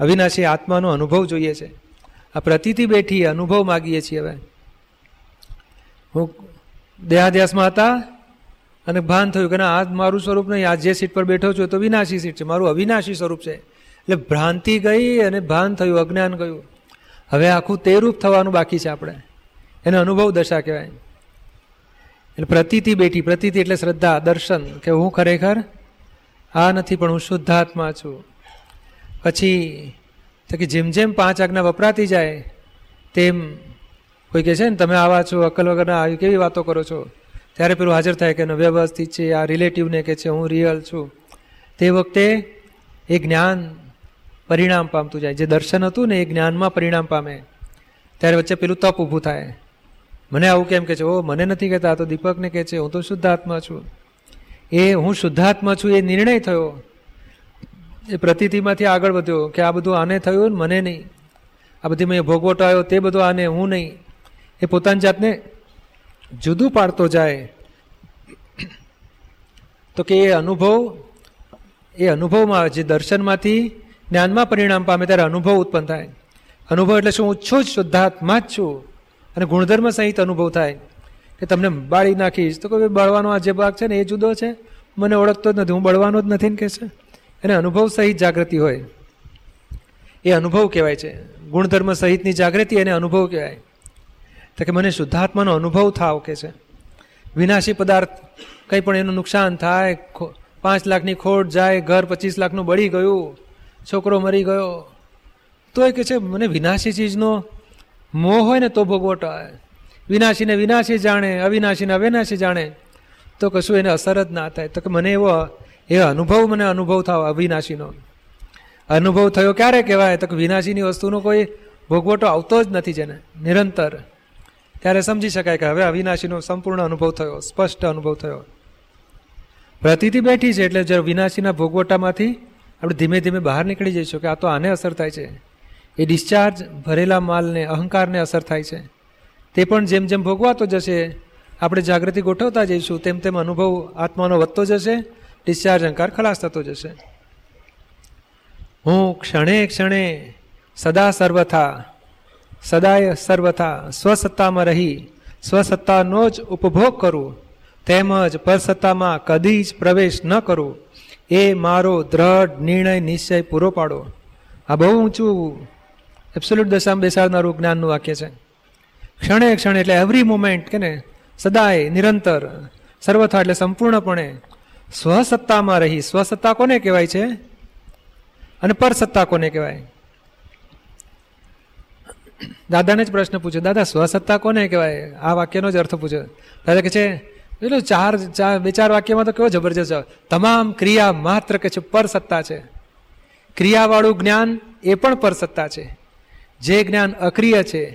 અવિનાશી આત્માનો અનુભવ જોઈએ છે. આ પ્રતિથી બેઠી અનુભવ માગીએ છીએ હવે. હું દેહાદ્યાસમાં હતા અને ભાન થયું કે ના આ મારું સ્વરૂપ નહીં આ જે સીટ પર બેઠો છું તો વિનાશી સીટ છે, મારું અવિનાશી સ્વરૂપ છે. એટલે ભ્રાંતિ ગઈ અને ભાન થયું, અજ્ઞાન ગયું. હવે આખું તે રૂપ થવાનું બાકી છે આપણે. એને અનુભવ દશા કહેવાય. એટલે પ્રતિતિ બેઠી, પ્રતિતિ એટલે શ્રદ્ધા, દર્શન, કે હું ખરેખર આ નથી, પણ હું શુદ્ધાત્મા છું. પછી તો કે જેમ જેમ પાંચ આજ્ઞા વપરાતી જાય, તેમ કોઈ કહે છે ને, તમે આવા છો અકલ વગરના, આવી કેવી વાતો કરો છો? ત્યારે પેલું હાજર થાય કે વ્યવસ્થિત છે, આ રિલેટિવને કે છે, હું રિયલ છું. તે વખતે એ જ્ઞાન પરિણામ પામતું જાય. જે દર્શન હતું ને, એ જ્ઞાનમાં પરિણામ પામે. ત્યારે વચ્ચે પેલું તપ ઊભું થાય. મને આવું કેમ કે છે? ઓ મને નથી કહેતા. તો દીપકને કહે છે, હું તો શુદ્ધાત્મા છું. એ હું શુદ્ધાત્મા છું એ નિર્ણય થયો. એ પ્રતિથિમાંથી આગળ વધ્યો કે આ બધું આને થયું ને મને નહીં. આ બધી મેં ભોગવટો આવ્યો તે બધું આને હું નહીં. એ પોતાની જાતને જુદું પાડતો જાય. તો કે એ અનુભવ, એ અનુભવમાં જે દર્શનમાંથી જ્ઞાનમાં પરિણામ પામે ત્યારે અનુભવ ઉત્પન્ન થાય. અનુભવ એટલે શું? હું છું જ, શુદ્ધાત્મા જ છું. અને ગુણધર્મ સહિત અનુભવ થાય. કે તમને બાળી નાખીશ. તો કોઈ બળવાનો આ જે ભાગ છે ને એ જુદો છે. મને ઓળખતો જ નથી. હું બળવાનો જ નથી ને કે છે? એને અનુભવ સહિત જાગૃતિ હોય. એ અનુભવ કહેવાય છે. ગુણધર્મ સહિતની જાગૃતિ એને અનુભવ કહેવાય. તો કે મને શુદ્ધાત્માનો અનુભવ થાવ કે છે. વિનાશી પદાર્થ કંઈ પણ એનું નુકસાન થાય પાંચ લાખની ખોટ જાય, ઘર પચીસ લાખનું બળી ગયું, છોકરો મરી ગયો તો એ કે છે મને વિનાશી ચીજનો મોહ હોય ને તો ભોગવટો હોય વિનાશીને વિનાશી જાણે, અવિનાશીને અવિનાશી જાણે, તો કશું એને અસર જ ના થાય. તો કે મને એવો એ અનુભવ મને અનુભવ થયો, અવિનાશીનો. અનુભવ થયો ક્યારે કહેવાય? તો વિનાશીની વસ્તુનો કોઈ ભોગવટો આવતો જ નથી જેને. નિરંતર. ત્યારે સમજી શકાય કે હવે અવિનાશીનો સંપૂર્ણ અનુભવ થયો, સ્પષ્ટ અનુભવ થયો. પ્રતિથી બેઠી છે એટલે જ્યારે વિનાશીના ભોગવટામાંથી આપણે ધીમે ધીમે બહાર નીકળી જઈશું કે આ તો આને અસર થાય છે. એ ડિસ્ચાર્જ ભરેલા માલને, અહંકારને અસર થાય છે. તે પણ જેમ જેમ ભોગવાતો જશે, આપણે જાગૃતિ ગોઠવતા જઈશું, તેમ તેમ અનુભવ આત્માનો વધતો જશે ડિસ્ચાર્જ અહંકાર ખલાસ થતો જશે. હું ક્ષણે ક્ષણે સદા સર્વથા, સદાય સર્વથા સ્વસત્તામાં રહી, સ્વસત્તાનો જ ઉપભોગ કરું, તેમજ પરસત્તામાં કદી જ પ્રવેશ ન કરું, એ મારો દ્રઢ નિર્ણય નિશ્ચય પૂરો પાડો. આ બહુ ઊંચું એબ્સોલ્યુટ દશામાં બેસાડનારું જ્ઞાનનું વાક્ય છે. ક્ષણે ક્ષણે એટલે એવરી મુમેન્ટ કે ને, સદાય, નિરંતર, સર્વથા એટલે સંપૂર્ણપણે સ્વસત્તામાં રહી. સ્વસત્તા કોને કહેવાય છે? અને પરસત્તા કોને કહેવાય? દાદાને જ પ્રશ્ન પૂછ્યો દાદા, સ્વસત્તા કોને કહેવાય? આ વાક્યનો જ અર્થ પૂછ્યો દાદા કે છે, એટલે ચાર ચાર, બે, ચાર વાક્યમાં તો કેવો જબરજસ્ત તમામ ક્રિયા માત્ર કે છે પરસત્તા છે. ક્રિયાવાળું જ્ઞાન એ પણ પરસત્તા છે. જે જ્ઞાન અક્રિય છે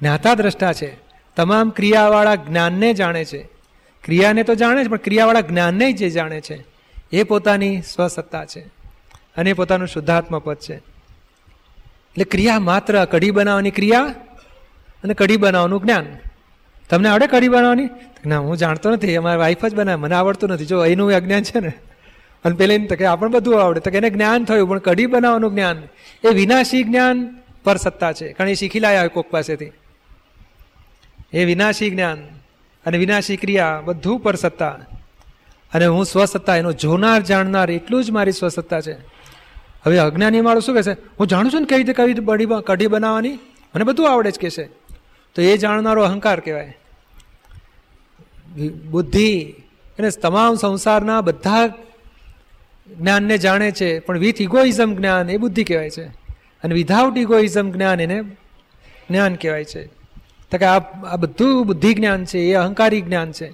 જ્ઞાતા દ્રષ્ટા છે, તમામ ક્રિયાવાળા જ્ઞાનને જાણે છે. ક્રિયાને તો જાણે છે પણ ક્રિયાવાળા જ્ઞાનને જે જાણે છે. એ પોતાની સ્વસત્તા છે અને પોતાનું શુદ્ધાત્મા પદ છે. એટલે ક્રિયા માત્ર કઢી બનાવવાની ક્રિયા અને કઢી બનાવવાનું જ્ઞાન. તમને આવડે કઢી બનાવવાની? ના, હું જાણતો નથી. અમારી વાઈફ જ બનાવે. મને આવડતું નથી. જો એનું અજ્ઞાન છે ને, અને પેલી તો કે આપણને બધું આવડે. તો કે એને જ્ઞાન થયું, પણ કઢી બનાવવાનું જ્ઞાન. એ વિનાશી જ્ઞાન પર સત્તા છે. કારણ એ શીખી લાયા હોય કોક પાસેથી. એ વિનાશી જ્ઞાન. અને વિનાશી ક્રિયા બધું પર સત્તા. અને હું સ્વસત્તા, એનો જોનાર, જાણનાર, એટલું જ મારી સ્વસત્તા છે. હવે અજ્ઞાની મારું શું કહેશે? હું જાણું છું ને કઈ રીતે કઈ બડી કઢી બનાવવાની? મને બધું આવડે જ કહેશે. તો એ જાણનારો અહંકાર કહેવાય. બુદ્ધિ એને તમામ સંસારના બધા જ્ઞાનને જાણે છે, પણ વિથ ઇગોઇઝમ જ્ઞાન એ બુદ્ધિ કહેવાય છે. અને વિધાઉટ ઇગોઇઝમ જ્ઞાન એને જ્ઞાન કહેવાય છે. તો કે આ આ બધું બુદ્ધિ જ્ઞાન છે, એ અહંકારી જ્ઞાન છે.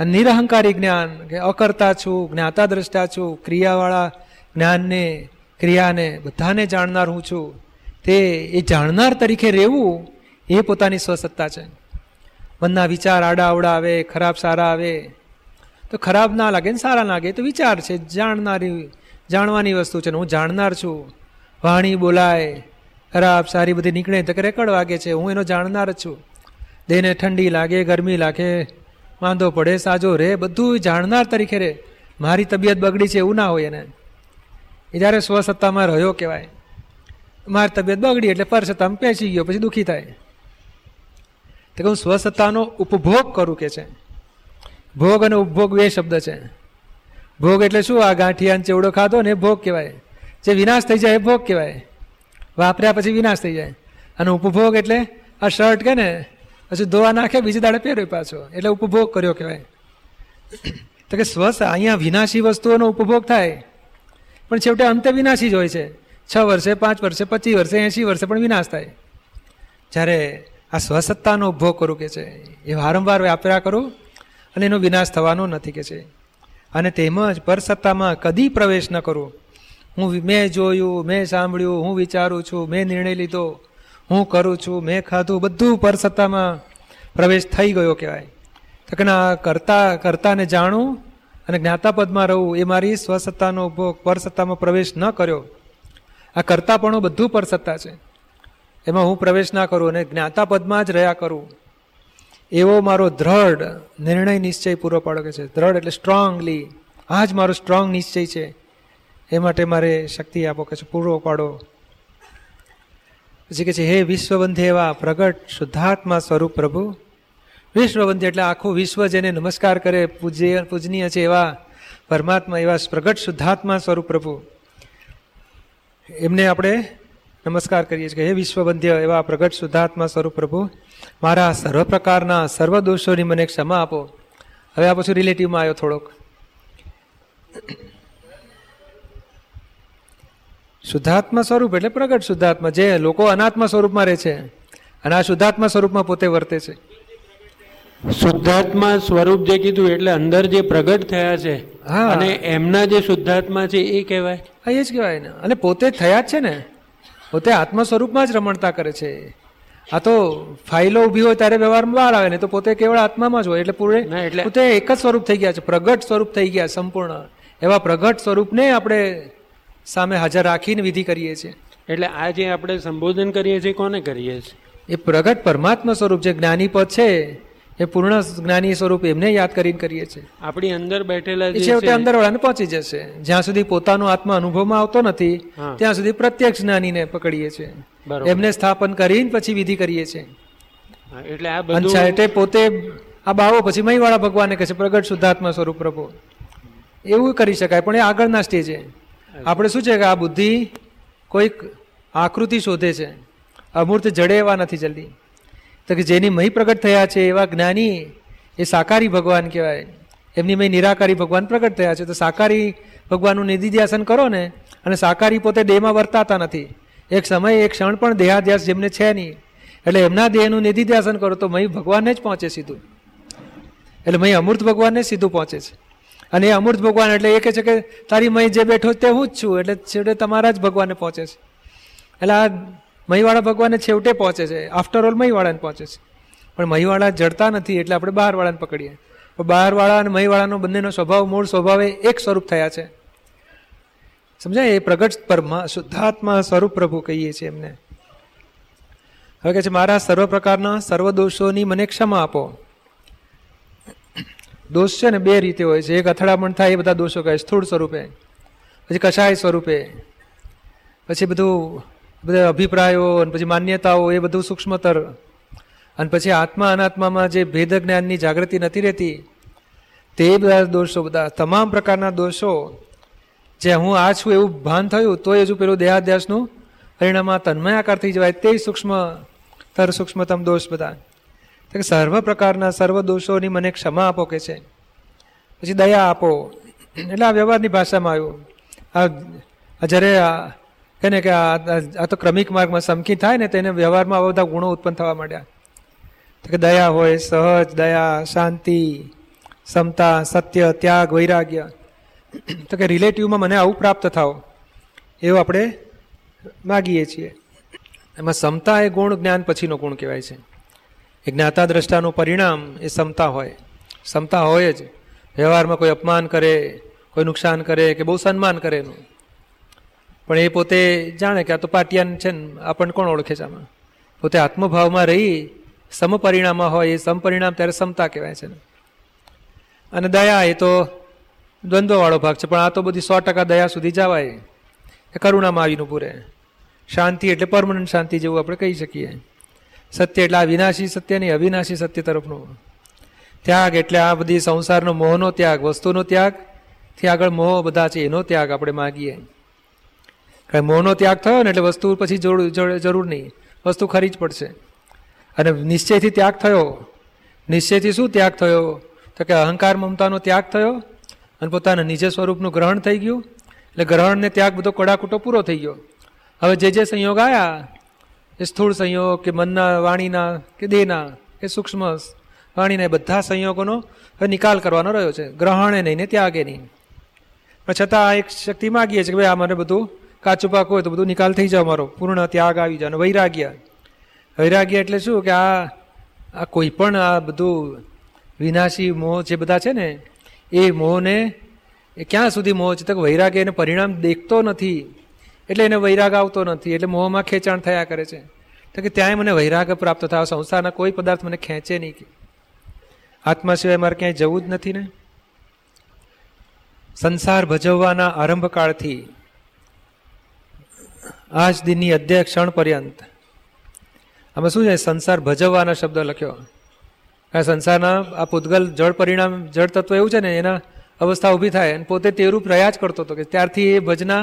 અને નિરહંકારી જ્ઞાન, કે અકર્તા છું જ્ઞાતા દ્રષ્ટા છું, ક્રિયાવાળા જ્ઞાનને, ક્રિયાને બધાને જાણનાર હું છું. તે એ જાણનાર તરીકે રહેવું, એ પોતાની સ્વસત્તા છે. મનના વિચાર આડા અવડા આવે, ખરાબ સારા આવે, તો ખરાબ ના લાગે ને સારા લાગે, તો વિચાર છે, જાણનારી જાણવાની વસ્તુ છે ને હું જાણનાર છું. વાણી બોલાય ખરાબ, સારી બધી નીકળે તો રેકડ વાગે છે, હું એનો જાણનાર છું. દેહને ઠંડી લાગે, ગરમી લાગે, વાંધો પડે, સાજો રે, બધું જાણનાર તરીકે રે. મારી તબિયત બગડી છે, એવું ના હોય એને. એ જ્યારે સ્વસત્તામાં રહ્યો કહેવાય. મારી તબિયત બગડી એટલે પરસત્તામાં પેસી ગયો, પછી દુઃખી થાય. તો હું સ્વસત્તાનો ઉપભોગ કરું કે છે? ભોગ અને ઉપભોગ બે શબ્દ છે. ભોગ એટલે શું? આ ગાંઠિયાન ચેવડો ખાધો ને એ ભોગ કહેવાય. જે વિનાશ થઈ જાય એ ભોગ કહેવાય. વાપર્યા પછી વિનાશ થઈ જાય. અને ઉપભોગ એટલે આ શર્ટ કે ને પછી ધોવા નાખે, બીજી દાડે પહેર્યો પાછો. એટલે ઉપભોગ કર્યો કહેવાય. તો કે સ્વસ્થ, અહીંયા વિનાશી વસ્તુઓનો ઉપભોગ થાય. પણ છેવટે અંતે વિનાશી જ હોય છે. છ વર્ષે, પાંચ વર્ષે, પચીસ વર્ષે, એંશી વર્ષે પણ વિનાશ થાય. જ્યારે આ સ્વસત્તાનો ઉપભોગ કરું કે છે, એ વારંવાર વાપર્યા કરું અને એનો વિનાશ થવાનો નથી કે છે. અને તેમજ પરસત્તામાં કદી પ્રવેશ ન કરું. હું મેં જોયું, મેં સાંભળ્યું, હું વિચારું છું, મેં નિર્ણય લીધો, હું કરું છું, મેં ખાધું, બધું પરસત્તામાં પ્રવેશ થઈ ગયો કહેવાય. તો કે ના, કરતા, કરતાને જાણું અને જ્ઞાતાપદમાં રહું, એ મારી સ્વસત્તાનો ઉપભોગ પરસત્તામાં પ્રવેશ ન કર્યો. આ કરતાપણું બધું પરસત્તા છે. એમાં હું પ્રવેશ ના કરું અને જ્ઞાતાપદમાં જ રહ્યા કરું. એવો મારો દ્રઢ નિર્ણય નિશ્ચય પૂરો પાડો કે છે. દ્રઢ એટલે સ્ટ્રોંગલી આ જ મારો સ્ટ્રોંગ નિશ્ચય છે. એ માટે મારે શક્તિ આપો કે પૂરો પાડો પછી કે છે, હે વિશ્વબંધે એવા પ્રગટ શુદ્ધાત્મા સ્વરૂપ પ્રભુ, વિશ્વબંધે એટલે આખું વિશ્વ જેને નમસ્કાર કરે, પૂજ્ય, પૂજનીય છે એવા પરમાત્મા, એવા પ્રગટ શુદ્ધાત્મા સ્વરૂપ પ્રભુ. એમને આપણે નમસ્કાર કરીએ છીએ હે વિશ્વબંધ્ય એવા પ્રગટ શુદ્ધાત્મા સ્વરૂપ પ્રભુ, મારા સર્વ પ્રકારના સર્વ દોષોની મને ક્ષમા આપો. હવે આ પછી રિલેટિવમાં આવ્યો થોડોક. શુદ્ધાત્મા સ્વરૂપ એટલે પ્રગટ શુદ્ધાત્મા જે લોકો અનાત્મા સ્વરૂપમાં રહે છે અને આ શુદ્ધાત્મા સ્વરૂપમાં પોતે વર્તે છે. શુદ્ધાત્મા સ્વરૂપ જે કીધું એટલે અંદર જે પ્રગટ થયા છે હા. અને એમના જે શુદ્ધાત્મા છે એ કહેવાય. હા એ જ કહેવાય ને. અને પોતે થયા જ છે ને. પોતે આત્મ સ્વરૂપમાં જ રમણતા કરે છે. આ તો ફાઇલો ઊભી હોય ત્યારે વ્યવહારમાં બહાર આવે ને તો પોતે કેવળ આત્મામાં જ હોય એટલે પૂરે ના, એટલે- પોતે એક જ સ્વરૂપ થઈ ગયા છે. પ્રગટ સ્વરૂપ થઈ ગયા સંપૂર્ણ. એવા પ્રગટ સ્વરૂપને આપણે સામે હાજર રાખીને વિધિ કરીએ છીએ. એટલે આ જે આપણે સંબોધન કરીએ છીએ કોને કરીએ છીએ? એ પ્રગટ પરમાત્મા સ્વરૂપ જે જ્ઞાની પદ છે એ પૂર્ણ જ્ઞાની સ્વરૂપ એમને યાદ કરીને કરીએ છીએ. આપણી અંદર બેઠેલા છેવટે છે અંદર વાળાને પહોંચી જશે. જ્યાં સુધી પોતાનો આત્મા અનુભવમાં આવતો નથી ત્યાં સુધી પ્રત્યક્ષ જ્ઞાનીને પકડીએ છીએ. એમને સ્થાપન કરીને પછી વિધિ કરીએ છીએ. એટલે આ બધું એટલે પોતે આ બાવો પછી મહીવાળા ભગવાનને કહે છે પ્રગટ શુદ્ધાત્મા સ્વરૂપ પ્રભુ. એવું કરી શકાય પણ એ આગળના સ્ટેજે. આપણે શું છે કે આ બુદ્ધિ કોઈક આકૃતિ શોધે છે. અમૂર્ત જડે એવા નથી જલ્દી. તો કે જેની મહી પ્રગટ થયા છે એવા જ્ઞાની એ સાકારી ભગવાન કહેવાય. એમની મય નિરાકારી ભગવાન પ્રગટ થયા છે. તો સાકારી ભગવાનનું નિધિધ્યાસન કરો ને અને સાકારી પોતે દેહમાં વર્તાતા નથી. એક સમય એક ક્ષણ પણ દેહાધ્યાસ જેમને છે નહીં. એટલે એમના દેહનું નિધિધ્યાસન કરો તો મય ભગવાનને જ પહોંચે સીધું. એટલે મય અમૂર્ત ભગવાનને સીધું પહોંચે છે. અને એ અમૂર્ત ભગવાન એટલે એ કહે છે કે તારી મય જે બેઠો તે હું જ છું. એટલે છેવટે તમારા જ ભગવાનને પહોંચે છે. એટલે આ મહીવાળા ભગવાનને છેવટે પહોંચે છે. આફ્ટર ઓલ મહીવાળાને પહોંચે છે. પણ મહીવાળા જડતા નથી એટલે આપણે બહારવાળાને પકડીએ. પણ બહારવાળા અને મહીવાળાનો બંનેનો સ્વભાવ, મૂળ સ્વભાવે એક સ્વરૂપ થયા છે. સમજાય? એ પ્રગટ પરમા શુદ્ધાત્મા સ્વરૂપ પ્રભુ કહીએ છીએ એમને. હવે કે છે, મારા સર્વ પ્રકારના સર્વ દોષોની મને ક્ષમા આપો. દોષ છે ને બે રીતે હોય છે. એક અથડામણ થાય, એ બધા દોષો કહે સ્થૂળ સ્વરૂપે. પછી કશાય સ્વરૂપે. પછી બધું, બધા અભિપ્રાયો અને પછી માન્યતાઓ, એ બધું સૂક્ષ્મતર. અને પછી આત્મા અનાત્મામાં જે ભેદ જ્ઞાનની જાગૃતિ નથી રહેતી, તે બધા દોષો બધા, તમામ પ્રકારના દોષો. જે હું આ છું એવું ભાન થયું, તોય હજુ પેલું દેહાદ્યાસનું તન્મય તન્મયાકાર થઈ જવાય. તે સૂક્ષ્મ તર સૂક્ષ્મતમ દોષ બધા. તો સર્વ પ્રકારના સર્વ દોષોની મને ક્ષમા આપો કે છે. પછી દયા આપો. એટલે આ વ્યવહારની ભાષામાં આવ્યું. આ જ્યારે કહે ને કે આ તો ક્રમિક માર્ગમાં સમકી થાય ને તેને વ્યવહારમાં આવા બધા ગુણો ઉત્પન્ન થવા માંડ્યા. તો કે દયા હોય, સહજ દયા, શાંતિ, સમતા, સત્ય, ત્યાગ, વૈરાગ્ય. તો કે રિલેટિવમાં મને આવું પ્રાપ્ત થાવ એવું આપણે માગીએ છીએ. એમાં સમતા એ ગુણ, જ્ઞાન પછીનો ગુણ કહેવાય છે. એ જ્ઞાતા દ્રષ્ટાનું પરિણામ એ સમતા હોય. સમતા હોય જ. વ્યવહારમાં કોઈ અપમાન કરે, કોઈ નુકસાન કરે કે બહુ સન્માન કરે એનું. પણ એ પોતે જાણે કે આ તો પાટિયાન છે ને આપણને કોણ ઓળખે છે આમાં? પોતે આત્મભાવમાં રહી, સમપરિણામમાં હોય, એ સમપરિણામ ત્યારે સમતા કહેવાય છે અને દયા એ તો દ્વંદ્વવાળો ભાગ છે, પણ આ તો બધી સો ટકા દયા સુધી જવાય. એ કરુણામાં આવીને પૂરે શાંતિ એટલે પરમનન્ટ શાંતિ જેવું આપણે કહી શકીએ. સત્ય એટલે આ વિનાશી સત્ય નહીં, અવિનાશી સત્ય તરફનો ત્યાગ એટલે આ બધી સંસારનો મોહનો ત્યાગ, વસ્તુનો ત્યાગ. થી આગળ મોહ બધા છે, એનો ત્યાગ આપણે માગીએ. કારણ મોહનો ત્યાગ થયો ને એટલે વસ્તુ પછી જરૂર નહીં. વસ્તુ ખરી જ પડશે. અને નિશ્ચયથી ત્યાગ થયો. નિશ્ચયથી શું ત્યાગ થયો? તો કે અહંકાર મમતાનો ત્યાગ થયો અને પોતાના નિજ સ્વરૂપનું ગ્રહણ થઈ ગયું. એટલે ગ્રહણને ત્યાગ બધો કડાકૂટો પૂરો થઈ ગયો. હવે જે જે સંયોગ આવ્યા એ સ્થૂળ સંયોગ કે મનના, વાણીના, કે દેહના, કે સૂક્ષ્મ વાણીના બધા સંયોગોનો નિકાલ કરવાનો રહ્યો છે. ગ્રહણે નહીં ને ત્યાગે નહીં. પણ છતાં એક શક્તિ માગીએ છીએ કે ભાઈ આ મને બધું કાચું પાક હોય તો બધું નિકાલ થઈ જાવ મારો. પૂર્ણ ત્યાગ આવી જાય અને વૈરાગ્ય. વૈરાગ્ય એટલે શું? કે આ આ કોઈ પણ આ બધું વિનાશી મોહ જે બધા છે ને, એ મોહને એ ક્યાં સુધી મોહ છે તો વૈરાગ્ય એને પરિણામ દેખતો નથી. એટલે એને વૈરાગ આવતો નથી, એટલે મોહમાં ખેંચાણ થયા કરે છે. તો કે ત્યાંય મને વૈરાગ પ્રાપ્ત થાય સંસારના કોઈ પદાર્થ મને ખેંચે નહીં આત્મા સિવાય મારે ક્યાંય જવું જ નથી ને? સંસાર ભજવવાના આરંભકાળથી, આજ દિનની અધ્યય ક્ષણ પર્યંત, આમાં શું છે? સંસાર ભજવવાના શબ્દ લખ્યો. આ સંસારના આ પૂતગલ જળ પરિણામ, જળ તત્વ એવું છે ને, એના અવસ્થા ઊભી થાય અને પોતે તે રૂપ રહ્યા જ કરતો હતો કે ત્યારથી એ ભજના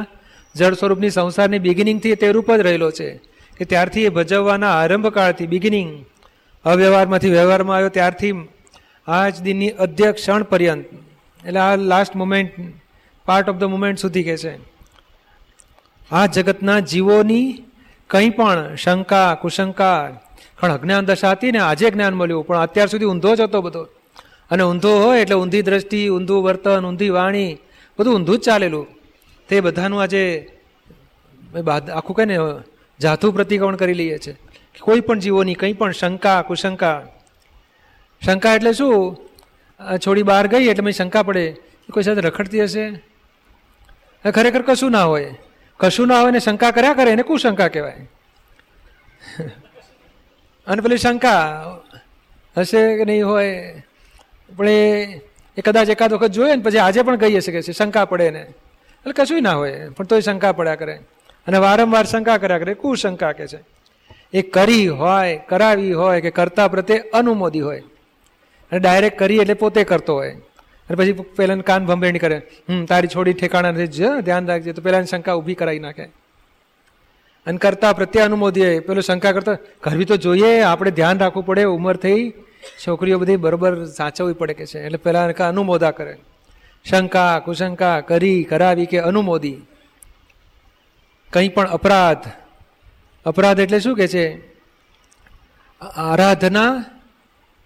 જળ સ્વરૂપની સંસારની બિગિનિંગથી તે રૂપ જ રહેલો છે, કે ત્યારથી એ ભજવવાના આરંભકાળથી બિગિનિંગ અવ્યવહારમાંથી વ્યવહારમાં આવ્યો, ત્યારથી આજ દિનની અધ્યક્ષ ક્ષણ પર્યંત. એટલે આ last moment part of the moment સુધી કે છે. આ જગતના જીવોની કંઈ પણ શંકા, કુશંકા પણ અજ્ઞાન દશા હતી ને આજે જ્ઞાન મળ્યું, પણ અત્યાર સુધી ઊંધો જ હતો બધો. અને ઊંધો હોય એટલે ઊંધી દ્રષ્ટિ, ઊંધું વર્તન, ઊંધી વાણી, બધું ઊંધું જ ચાલેલું. તે બધાનું આજે આખું કહે ને જાથું પ્રતિક્રમણ કરી લઈએ છીએ. કોઈ પણ જીવોની કંઈ પણ શંકા, કુશંકા. શંકા એટલે શું? છોડી બહાર ગઈ એટલે મને શંકા પડે. કોઈ સાથે રખડતી હશે? ખરેખર કશું ના હોય. કશું ના હોય ને શંકા કર્યા કરે એને કુશંકા કહેવાય. અને પેલી શંકા, હશે કે નહીં હોય? પણ એ કદાચ એકાદ વખત જોઈએ ને, પછી આજે પણ કહી શકે છે, શંકા પડે ને એટલે કશું ના હોય. પણ તોય શંકા પડ્યા કરે. અને વારંવાર શંકા કર્યા કરે. કુશંકા કે છે. એ કરી હોય, કરાવી હોય કે કરતા પ્રત્યે અનુમોદી હોય. અને ડાયરેક્ટ કરી એટલે પોતે કરતો હોય. અને પછી પેલા કાન ભંભેણી કરે. હમ, તારી છોડી ઠેકાણા નથી. જ, ધ્યાન રાખજે. તો પેલાની શંકા ઊભી કરાવી નાખે. અને કરતા પ્રત્યે અનુમોદી હોય. પેલો શંકા કરતા કરવી તો જોઈએ. આપણે ધ્યાન રાખવું પડે. ઉંમર થઈ. છોકરીઓ બધી બરોબર સાચવવી પડે કે છે. એટલે પેલા અનુમોદા કરે. શંકા, કુશંકા કરી, કરાવી કે અનુમોદી. કંઈ પણ અપરાધ. અપરાધ એટલે શું કે છે? આરાધના,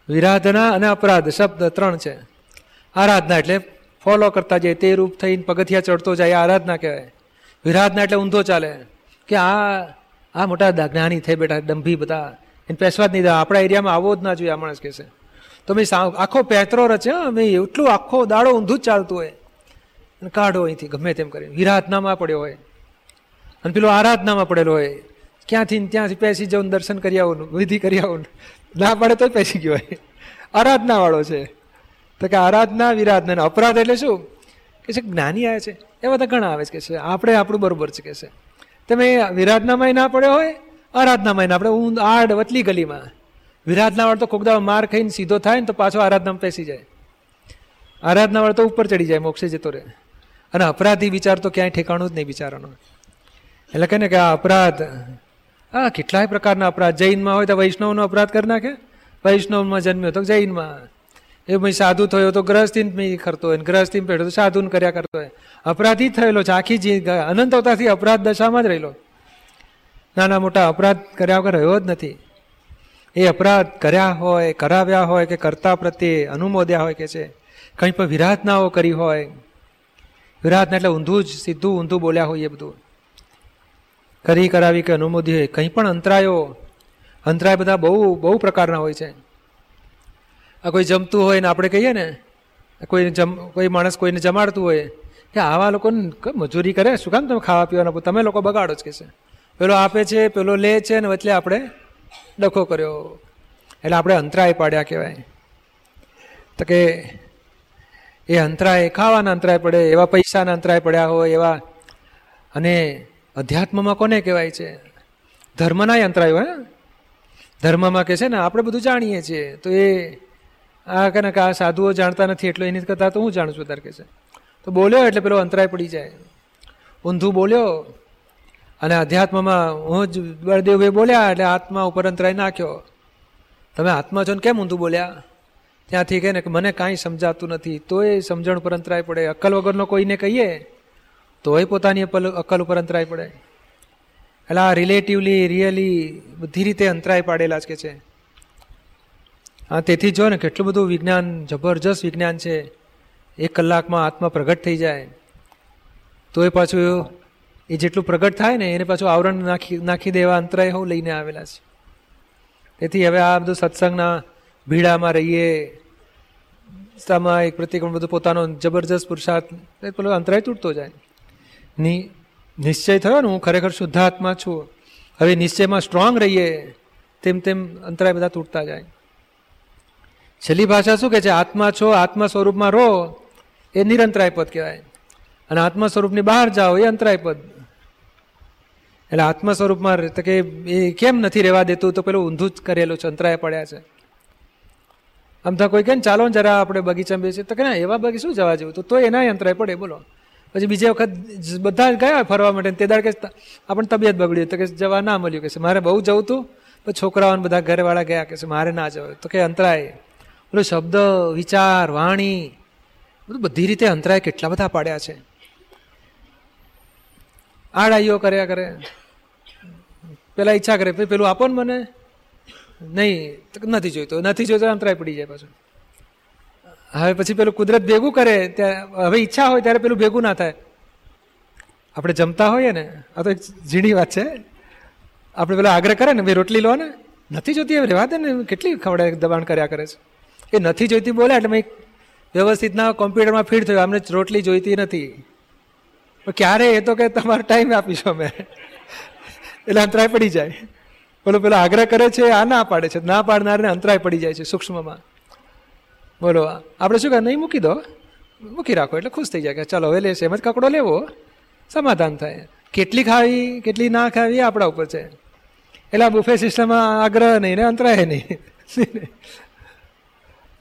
વિરાધના અને અપરાધ, શબ્દ ત્રણ છે. આરાધના એટલે ફોલો કરતા જાય તે રૂપ થઈને પગથિયા ચડતો જાય આરાધના કહેવાય. વિરાધના એટલે ઊંધો ચાલે. કે આ આ મોટા જ્ઞાની થઈ બેઠા ડંભી બધા. એને પેસવા જ નહીં આપણા એરિયામાં આવો જ ના જોઈએ આ માણસ કહેશે તો મેં આખો પેત્રો રચે મેં એટલું આખો દાડો ઊંધું જ ચાલતું હોય. અને કાઢો અહીંથી, ગમે તેમ કરી વિરાધનામાં પડ્યો હોય. અને પેલો આરાધનામાં પડેલો હોય. ક્યાંથી ત્યાંથી પેસી જવું દર્શન કરી આવું વિધિ કરી આવું ના. પડે તો પેસી ગયો હોય. આરાધના વાળો છે. તો કે આરાધના, વિરાધના અપરાધ એટલે શું? કે છે જ્ઞાની આવે છે. એ બધા ઘણા આવે છે કે છે. આપણે આપણું બરોબર છે કે છે. તમે વિરાધનામાં ના પડ્યો હોય આરાધનામાં આપણે હું આડ, વતલી ગલીમાં. વિરાધના વાળો તો કોકદા માર ખાઈને સીધો થાય ને તો પાછો આરાધનામાં પેસી જાય. આરાધના વાળો તો ઉપર ચડી જાય, મોક્ષે જતો રહે. અને અપરાધી વિચાર તો ક્યાંય ઠેકાણું જ નહીં બિચારાનો. એટલે કહે ને કે આ અપરાધ, આ કેટલાય પ્રકારના અપરાધ. જૈનમાં હોય તો વૈષ્ણવનો અપરાધ કરી નાખે. વૈષ્ણવમાં જન્મ્યો તો જૈનમાં. એ ભાઈ સાધુ થયો તો ગ્રહસ્થી કરતો હોય ગ્રહસ્થી પેઢો તો સાધુ કર્યા કરતો હોય. અપરાધી થયેલો છે, આખી જે, અનંત અવતારથી અપરાધ દશામાં જ રહેલો. નાના મોટા અપરાધ કર્યા વગર રહ્યો જ નથી. એ અપરાધ કર્યા હોય, કરાવ્યા હોય કે કરતા પ્રત્યે અનુમોદ્યા હોય કે છે, કંઈ પણ વિરાધનાઓ કરી હોય, વિરાધના એટલે ઊંધું જ, સીધું ઊંધું બોલ્યા હોય એ બધું. કરી, કરાવી કે અનુમોદી હોય, કંઈ પણ અંતરાયો, અંતરાય બધા બહુ બહુ પ્રકારના હોય છે. આ કોઈ જમતું હોય ને આપણે કહીએ ને કોઈ જમ, કોઈ માણસ કોઈને જમાડતું હોય, કે આવા લોકોને મજૂરી કરે, શું કામ તમે ખાવા પીવાના, તમે લોકો બગાડો જ કે છે. પેલો આપે છે, પેલો લે છે ને વચ્ચે આપણે ડખો કર્યો. એટલે આપણે અંતરાય પાડ્યા કહેવાય. તો કે એ અંતરાય ખાવાના અંતરાય પડે, એવા પૈસાના અંતરાય પડ્યા હોય, એવા અને અધ્યાત્મમાં કોને કહેવાય છે? ધર્મના અંતરાય હોય ધર્મમાં કહે છે ને, આપણે બધું જાણીએ છીએ. તો એ આ કે ને કે આ સાધુઓ જાણતા નથી, એટલે એની કરતાં તો હું જાણું છું, તાર કે છે. તો બોલ્યો એટલે પેલો અંતરાય પડી જાય. ઊંધું બોલ્યો અને અધ્યાત્મમાં હું જ બળદેવભાઈ બોલ્યા એટલે આત્મા ઉપર અંતરાય નાખ્યો. તમે આત્મા છો ને કેમ ઊંધું બોલ્યા? ત્યાંથી કહે ને કે મને કાંઈ સમજાતું નથી, તોય સમજણ ઉપર અંતરાય પડે. અક્કલ વગરનો કોઈને કહીએ, તોય પોતાની અક્કલ ઉપર અંતરાય પડે. એટલે આ રિલેટિવલી રિયલી બધી રીતે અંતરાય પાડેલા જ કે છે. હા, તેથી જો ને કેટલું બધું વિજ્ઞાન, જબરજસ્ત વિજ્ઞાન છે, એક કલાકમાં આત્મા પ્રગટ થઈ જાય. તોય પાછું એ જેટલું પ્રગટ થાય ને, એને પાછું આવરણ નાખી નાખી દેવા અંતરાય હું લઈને આવેલા છે. તેથી હવે આ બધું સત્સંગના ભીડામાં રહીએ. એક પ્રતિક્રમણ બધું પોતાનો જબરજસ્ત પુરુષાર્થ પેલો અંતરાય તૂટતો જાય. ની, નિશ્ચય થયો ને, હું ખરેખર શુદ્ધાત્મા છું. હવે નિશ્ચયમાં સ્ટ્રોંગ રહીએ, તેમ તેમ અંતરાય બધા તૂટતા જાય. છેલ્લી ભાષા શું કે છે? આત્મા છો, આત્મા સ્વરૂપમાં રહો, એ નિરંતરાય પદ કહેવાય. અને આત્મા સ્વરૂપની બહાર જાઓ, એ અંતરાય પદ. એટલે આત્મ સ્વરૂપમાં તો કે એ કેમ નથી રહેવા દેતું? તો પેલું ઊંધું જ કરેલું અંતરાય પડ્યા છે. આમ તો કોઈ કે ને, ચાલો જરા આપણે બગીચામાં બેસીએ. તો કે ના, એવા બગી શું જવા જેવું? તો એના અંતરાય પડે, બોલો. પછી બીજી વખત બધા ગયા ફરવા માટે તે દાડ કે આપણને તબિયત બગડી તો કે જવા ના મળ્યું. કે મારે બહુ જવું હતું પણ છોકરાઓને બધા ઘરવાળા ગયા કે મારે ના જવાય તો કે અંતરાય. બોલો શબ્દ, વિચાર, વાણી, બધું બધી રીતે અંતરાય કેટલા બધા પાડ્યા છે. આડાઈઓ કર્યા કરે. પેલા ઈચ્છા કરે પેલું આપો ને મને. નહીં, નથી જોઈતો. નથી જોઈતો, અંતરાય પડી જાય પાછું. હવે પછી પેલું કુદરત ભેગું કરે, ત્યાં હવે ઈચ્છા હોય ત્યારે પેલું ભેગું ના થાય. આપણે જમતા હોઈએ ને, આ તો એક ઝીણી વાત છે. આપણે પેલા આગ્રહ કરે ને, ભાઈ રોટલી લો ને. નથી જોતી હવે રહેવા દે ને, કેટલી ખવડાય, દબાણ કર્યા કરે છે. એ નથી જોઈતી બોલે, એટલે મેં વ્યવસ્થિત ના કોમ્પ્યુટરમાં ફીડ થયું. આમને રોટલી જોઈતી નથી. ક્યારે? એ તો કે તમારો ટાઈમ આપીશું અમે. એટલે અંતરાય પડી જાય. બોલો, પેલો આગ્રહ કરે છે, આ ના પાડે છે. ના પાડનારને અંતરાય પડી જાય છે સૂક્ષ્મમાં. બોલો આપણે શું કહે? નહીં મૂકી દો. મૂકી રાખો, એટલે ખુશ થઈ જાય કે ચાલો, હવે લેશે. એમ જ કકડો લેવો. સમાધાન થાય. કેટલી ખાવી, કેટલી ના ખાવી આપણા ઉપર છે. એટલે આ બુફે સિસ્ટમમાં આગ્રહ નહીં ને અંતરાય નહીં.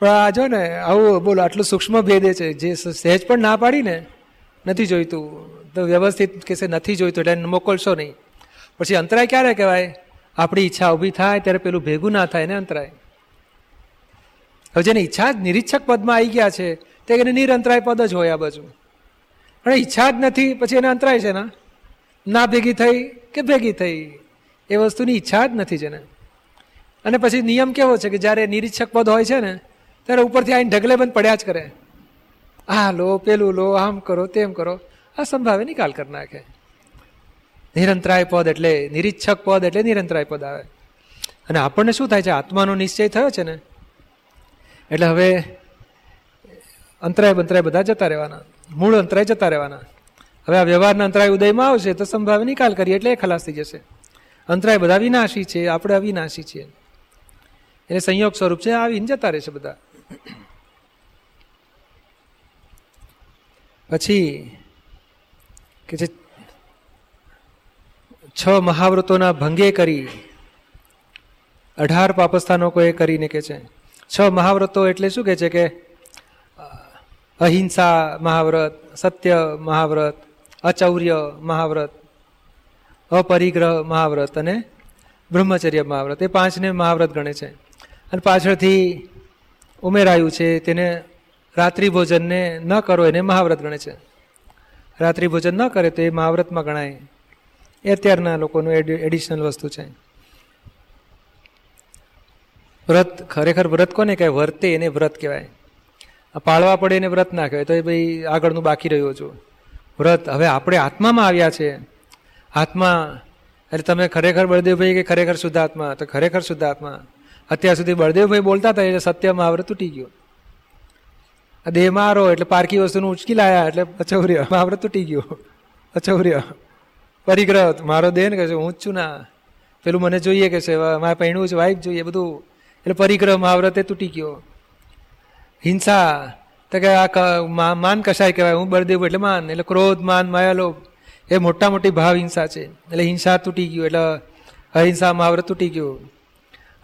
પણ આ જો ને, આવું બોલો, આટલું સૂક્ષ્મ ભેદે છે. જે સહેજ પણ ના પાડી ને નથી જોઈતું. તો વ્યવસ્થિત કહેશે નથી જોઈતું એટલે મોકલશો નહીં. પછી અંતરાય ક્યારે કહેવાય? આપણી ઈચ્છા ઊભી થાય ત્યારે પેલું ભેગું ના થાય ને અંતરાય. હવે જેની ઈચ્છા જ નિરીક્ષક પદમાં આવી ગયા છે, તે એને નિરંતરાય પદ જ હોય આ બાજુ. પણ ઈચ્છા જ નથી, પછી એને અંતરાય છે ના? ના ભેગી થઈ કે ભેગી થઈ? એ વસ્તુની ઈચ્છા જ નથી જેને. અને પછી નિયમ કેવો છે કે જ્યારે નિરીક્ષક પદ હોય છે ને, ત્યારે ઉપરથી આવીને ઢગલે બંધ પડ્યા જ કરે. આ લો, પેલું લો, આમ કરો, તેમ કરો. આ સંભાવે નિકાલ કરી નાખે. નિરંતરાય પદ એટલે નિરીક્ષક પદ એટલે નિરંતરાય પદ આવે. અને આપણને શું થાય છે? આત્માનો નિશ્ચય થયો છે ને? એટલે હવે અંતરાય બંતરાય બધા જતા રહેવાના. મૂળ અંતરાય જતા રહેવાના. હવે આ વ્યવહારના અંતરાય ઉદયમાં આવશે તો સંભાવે નિકાલ કરીએ એટલે એ ખલાસ થઈ જશે. અંતરાય બધા વિનાશી છે, આપણે અવિનાશી છીએ. એટલે સંયોગ સ્વરૂપ છે, આવીને જતા રહેશે બધા. પછી કે જે છ મહાવ્રતોના ભંગે કરી, અઢાર પાપસ્થાનકોએ કરીને કે છે. છ મહાવ્રતો એટલે શું કે છે કે અહિંસા મહાવ્રત, સત્ય મહાવ્રત, અચૌર્ય મહાવ્રત, અપરિગ્રહ મહાવ્રત અને બ્રહ્મચર્ય મહાવ્રત. એ પાંચને મહાવ્રત ગણે છે. અને પાછળથી ઉમેરાયું છે, તેને રાત્રિ ભોજનને ન કરો એને મહાવ્રત ગણે છે. રાત્રિ ભોજન ન કરે તો એ મહાવ્રતમાં ગણાય. એ અત્યારના લોકોનું એડિશનલ વસ્તુ છે. વ્રત, ખરેખર વ્રત કોને કહેવાય? વર્તે એને વ્રત કહેવાય. પાળવા પડે એને વ્રત ના કહેવાય, તો એ ભાઈ આગળનું બાકી રહ્યો છું વ્રત, હવે આપણે આત્મામાં આવ્યા છે. આત્મા, એટલે તમે ખરેખર બળદેવભાઈ કે ખરેખર શુદ્ધાત્મા? તો ખરેખર શુદ્ધાત્મા. અત્યાર સુધી બળદેવભાઈ બોલતા હતા એટલે સત્યમાં આવરે તૂટી ગયો. દેહ મારો એટલે પારકી વસ્તુનું ઉચકી લાયા એટલે અચૌર્ય મહાવ્રત તૂટી ગયો. અચૌર્ય પરિગ્રહ. મારો દેહ ને કહે છે, હું જ છું ના પેલું મને જોઈએ કે છે મારે પૈણું છે વાઈફ જોઈએ બધું. એટલે પરિગ્રહ, મહાવ્રતે તૂટી ગયો. હિંસા. તો કે આ માન કશાય કહેવાય? હું બળદેવ એટલે માન. એટલે ક્રોધ, માન માયાલો એ મોટા મોટી ભાવ હિંસા છે. એટલે હિંસા તૂટી ગયું. એટલે અહિંસા, મહાવ્રત તૂટી ગયું.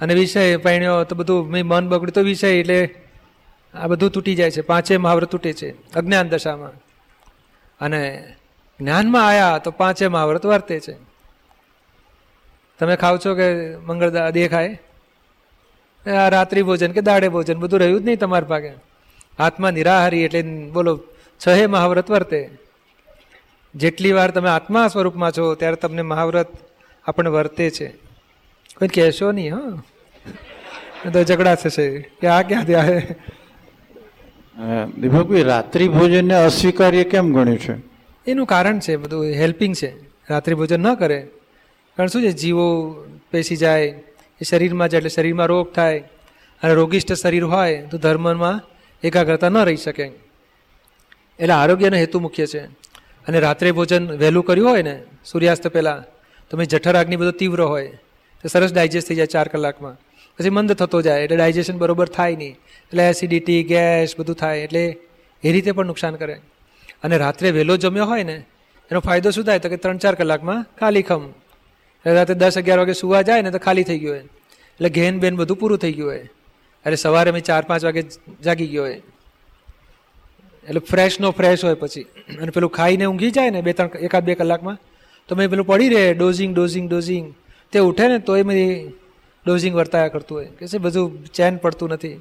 અને વિષય, પૈણ્યો, તો બધું મેં મન બગડ્યું. તો વિષય એટલે આ બધું તૂટી જાય છે. પાંચે મહાવ્રત તૂટે છે. અજ્ઞાન દશામાં. અને જ્ઞાનમાં આવ્યા તો પાંચે મહાવ્રત વર્તે છે. તમે ખાવ છો કે મંગળ દેખાય? આ રાત્રિ ભોજન કે દાડે ભોજન, બધું રહ્યું જ નહીં તમારા ભાગે. આત્મા નિરાહારી એટલે બોલો છ મહાવ્રત વર્તે. જેટલી વાર તમે આત્મા સ્વરૂપમાં છો, ત્યારે તમને મહાવ્રત આપણને વર્તે છે. કોઈ કહેશો નહીં, હા? તો ઝઘડા થશે. કે આ ક્યાંથી આવે? દીપકભાઈ રાત્રિ ભોજનને અસ્વીકાર્ય કેમ ગણ્યું છે? એનું કારણ છે, બધું હેલ્પિંગ છે. રાત્રિ ભોજન ન કરે. કારણ શું છે? જીવો પેસી જાય, એ શરીરમાં જાય એટલે શરીરમાં રોગ થાય. અને રોગિષ્ઠ શરીર હોય, તો ધર્મમાં એકાગ્રતા ન રહી શકે. એટલે આરોગ્યનો હેતુ મુખ્ય છે. અને રાત્રે ભોજન વહેલું કર્યું હોય ને, સૂર્યાસ્ત પહેલાં, તો મેં જઠર આગની બધો તીવ્ર હોય. તો સરસ ડાયજેસ્ટ થઈ જાય ચાર કલાકમાં. પછી મંદ થતો જાય, એટલે ડાયજેશન બરોબર થાય નહીં. એટલે એસિડિટી ગેસ બધું થાય એટલે એ રીતે પણ નુકસાન કરે. અને રાત્રે વહેલો જમ્યો હોય ને, એનો ફાયદો શું થાય? તો કે ત્રણ ચાર કલાકમાં ખાલી ખમ. રાત્રે દસ અગિયાર વાગે સુવા જાય ને તો ખાલી થઈ ગયું હોય. એટલે ઘેન બેન બધું પૂરું થઈ ગયું હોય. એટલે સવારે મેં ચાર પાંચ વાગે જાગી ગયો હોય. એટલે ફ્રેશ નો ફ્રેશ હોય પછી. અને પેલું ખાઈને ઊંઘી જાય ને બે ત્રણ એકાદ બે કલાકમાં, તો મેં પેલું પડી રહે ડોઝિંગ ડોઝિંગ ડોઝિંગ તે ઉઠે ને તોય મેં ડોઝિંગ વર્તાયા કરતું હોય. કે છે બધું ચેન પડતું નથી.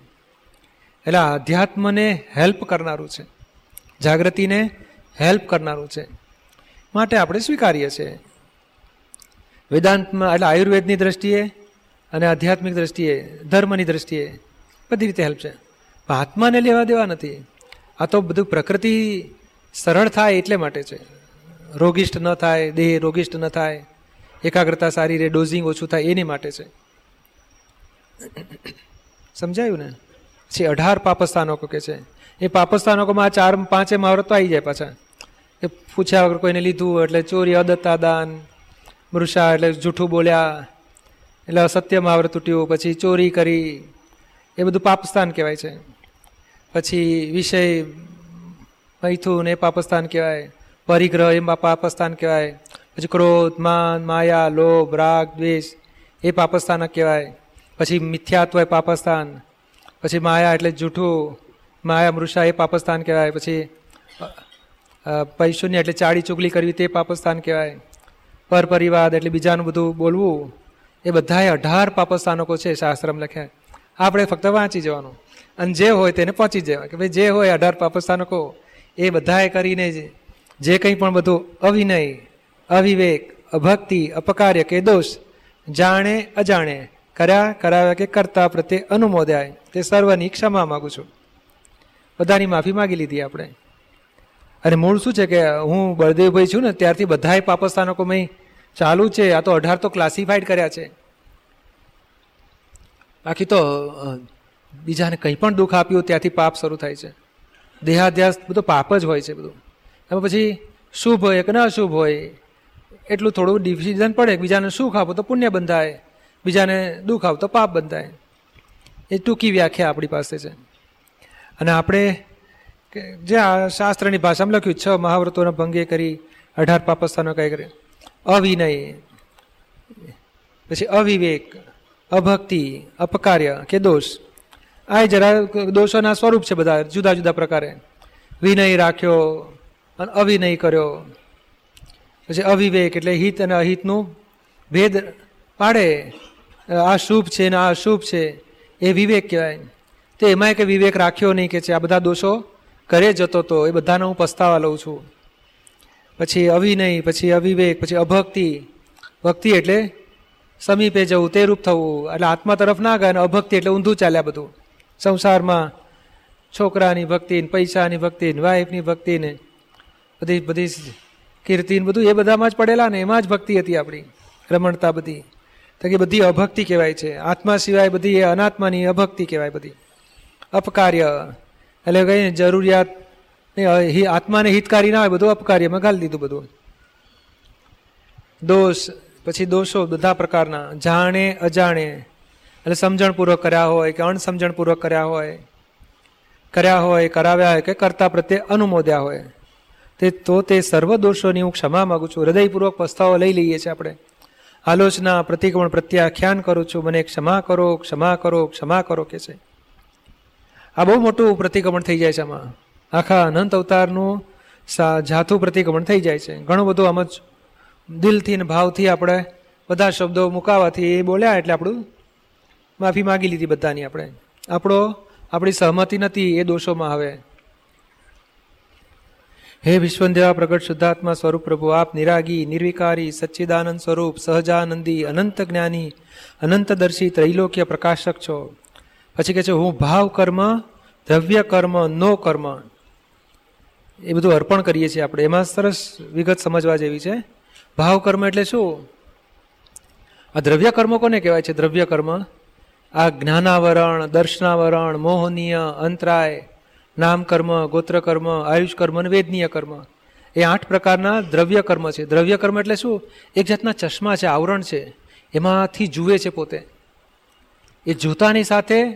એટલે અધ્યાત્મને હેલ્પ કરનારું છે. જાગૃતિને હેલ્પ કરનારું છે. માટે આપણે સ્વીકારીએ છીએ. વેદાંતમાં એટલે આયુર્વેદની દ્રષ્ટિએ અને આધ્યાત્મિક દ્રષ્ટિએ, ધર્મની દ્રષ્ટિએ બધી રીતે હેલ્પ છે. આત્માને લેવા દેવા નથી. આ તો બધું પ્રકૃતિ સરળ થાય એટલે માટે છે. રોગિષ્ટ ન થાય, દેહ રોગિષ્ટ ન થાય, એકાગ્રતા સારી રહે ડોઝિંગ ઓછું થાય એની માટે છે. સમજાયું ને? પછી અઢાર પાપસ્થાનકો કે છે. એ પાપસ્થાનકોમાં ચાર, પાંચે મહાવ્રતો આવી જાય પાછા. એ પૂછ્યા વગર કોઈને લીધું એટલે ચોરી અદત્તા દાન મૃષા એટલે જૂઠું બોલ્યા, એટલે અસત્ય મહાવ્રત તૂટ્યું, પછી ચોરી કરી. એ બધું પાપસ્થાન કહેવાય છે. પછી વિષય, મૈથુન એ પાપસ્થાન કહેવાય. પરિગ્રહ એ પાપસ્થાન કહેવાય. પછી ક્રોધ, માન, માયા, લોભ, રાગ, દ્વેષ એ પાપસ્થાન કહેવાય. પછી મિથ્યાત્વ એ પાપસ્થાન. પછી માયા એટલે જૂઠું, માયા મૃષા એ પાપસ્થાન કહેવાય. પછી પૈશુન્ય એટલે ચાડી ચુગલી કરવી તે પાપસ્થાન કહેવાય. પર પરિવાદ એટલે બીજાનું બધું બોલવું, એ બધાએ અઢાર પાપસ્થાનકો છે શાસ્ત્રમ લખ્યા આપણે ફક્ત વાંચી જવાનું. અને જે હોય તેને પહોંચી જવા. કે ભાઈ જે હોય અઢાર પાપસ્થાનકો, એ બધાએ કરીને જે કંઈ પણ બધું અવિનય, અવિવેક, અભક્તિ, અપકાર્ય કે દોષ, જાણે અજાણે કર્યા, કરાવ્યા કે કરતા પ્રત્યે અનુમોદ્યાય તે સર્વની ક્ષમા માગું છું. બધાની માફી માગી લીધી આપણે. અને મૂળ શું છે કે હું બળદેવભાઈ છું ને, ત્યારથી બધાએ પાપસ્થાનકો મેં ચાલુ છે. આ તો અઢાર તો ક્લાસિફાઈડ કર્યા છે. બાકી તો બીજાને કંઈ પણ દુઃખ આપ્યું, ત્યાંથી પાપ શરૂ થાય છે. દેહાધ્યાસ બધું પાપ જ હોય છે બધું. એમાં પછી શુભ હોય કે ન અશુભ હોય, એટલું થોડું ડિસિઝન પડે બીજાને સુખ આપો તો પુણ્ય બંધાય. બીજાને દુઃખ આવતો પાપ બંધાય. એ ટૂંકી વ્યાખ્યા આપણી પાસે છે. અને આપણે જે આ શાસ્ત્રની ભાષામાં લખ્યું છ મહાવ્રતોનો ભંગે કરી અઢાર પાપસ્થાનો કઈ કરે અવિનય, પછી અવિવેક, અભક્તિ, અપકાર્ય કે દોષ. આ જરા દોષોના સ્વરૂપ છે બધા, જુદા જુદા પ્રકારે. વિનય રાખ્યો અને અવિનય કર્યો. પછી અવિવેક એટલે હિત અને અહિતનું ભેદ પાડે. આ શુભ છે ને આ અશુભ છે એ વિવેક કહેવાય. તે એમાંય કે વિવેક રાખ્યો નહીં કે છે, આ બધા દોષો કરે જતો તો, એ બધાને હું પસ્તાવા લઉં છું. પછી અવિનય, પછી અવિવેક, પછી અભક્તિ. ભક્તિ એટલે સમીપે જવું તે રૂપ થવું. એટલે આત્મા તરફ ના ગયા અને અભક્તિ એટલે ઊંધું ચાલ્યા બધું. સંસારમાં છોકરાની ભક્તિ ને પૈસાની ભક્તિ વાઈફની ભક્તિ ને બધી બધી કીર્તિ ને બધું એ બધામાં જ પડેલા ને એમાં જ ભક્તિ હતી આપણી. રમણતા બધી. તો કે બધી અભક્તિ કહેવાય છે. આત્મા સિવાય બધી એ અનાત્માની અભક્તિ કહેવાય બધી. અપકાર્ય. એટલે કઈ જરૂરિયાત આત્માને હિતકારી ના હોય બધું અપકાર્યમાં ઘાલી દીધું બધું. દોષ, પછી દોષો બધા પ્રકારના. જાણે, અજાણે. એટલે સમજણપૂર્વક કર્યા હોય કે અણસમજણપૂર્વક કર્યા હોય કર્યા હોય, કરાવ્યા હોય કે કરતા પ્રત્યે અનુમોદ્યા હોય. તે, તો તે સર્વ દોષોની હું ક્ષમા માગું છું. હૃદયપૂર્વક પસ્તાવો લઈ લઈએ છીએ આપણે. આલોચના, પ્રતિક્રમણ પ્રત્યાખ્યાન કરું છું. મને ક્ષમા કરો ક્ષમા કરો ક્ષમા કરો કે છે. આ બહુ મોટું પ્રતિક્રમણ થઈ જાય છે આમાં. આખા અનંત અવતારનું સા જાથું પ્રતિક્રમણ થઈ જાય છે. ઘણું બધું આમ જ દિલથી ને ભાવથી આપણે બધા શબ્દો મુકાવાથી એ બોલ્યા એટલે આપણું માફી માગી લીધી બધાની આપણે. આપણો, આપણી સહમતિ નથી એ દોષોમાં આવે હે વિશ્વંદેવા પ્રગટ શુદ્ધાત્મા સ્વરૂપ પ્રભુ, આપ નિરાગી, નિર્વિકારી, સચ્ચિદાનંદ સ્વરૂપ, સહજાનંદી, અનંત જ્ઞાની, અનંતદર્શી, ત્રૈલોક્ય પ્રકાશક છો. પછી કહે છે, હું ભાવ કર્મ, દ્રવ્ય કર્મ, નો કર્મ. એ બધું અર્પણ કરીએ છીએ આપણે. એમાં સરસ વિગત સમજવા જેવી છે. ભાવ કર્મ એટલે શું? આ દ્રવ્ય કર્મ કોને કહેવાય છે? દ્રવ્ય કર્મ. આ જ્ઞાનાવરણ, દર્શનાવરણ, મોહનીય, અંતરાય નામ કર્મ, ગોત્ર કર્મ, આયુષ કર્મ અને વેદનીય કર્મ. એ આઠ પ્રકારના દ્રવ્ય કર્મ છે. દ્રવ્ય કર્મ એટલે શું? એક જાતના ચશ્મા છે, આવરણ છે. એમાંથી જુએ છે પોતે. એ જોતાની સાથે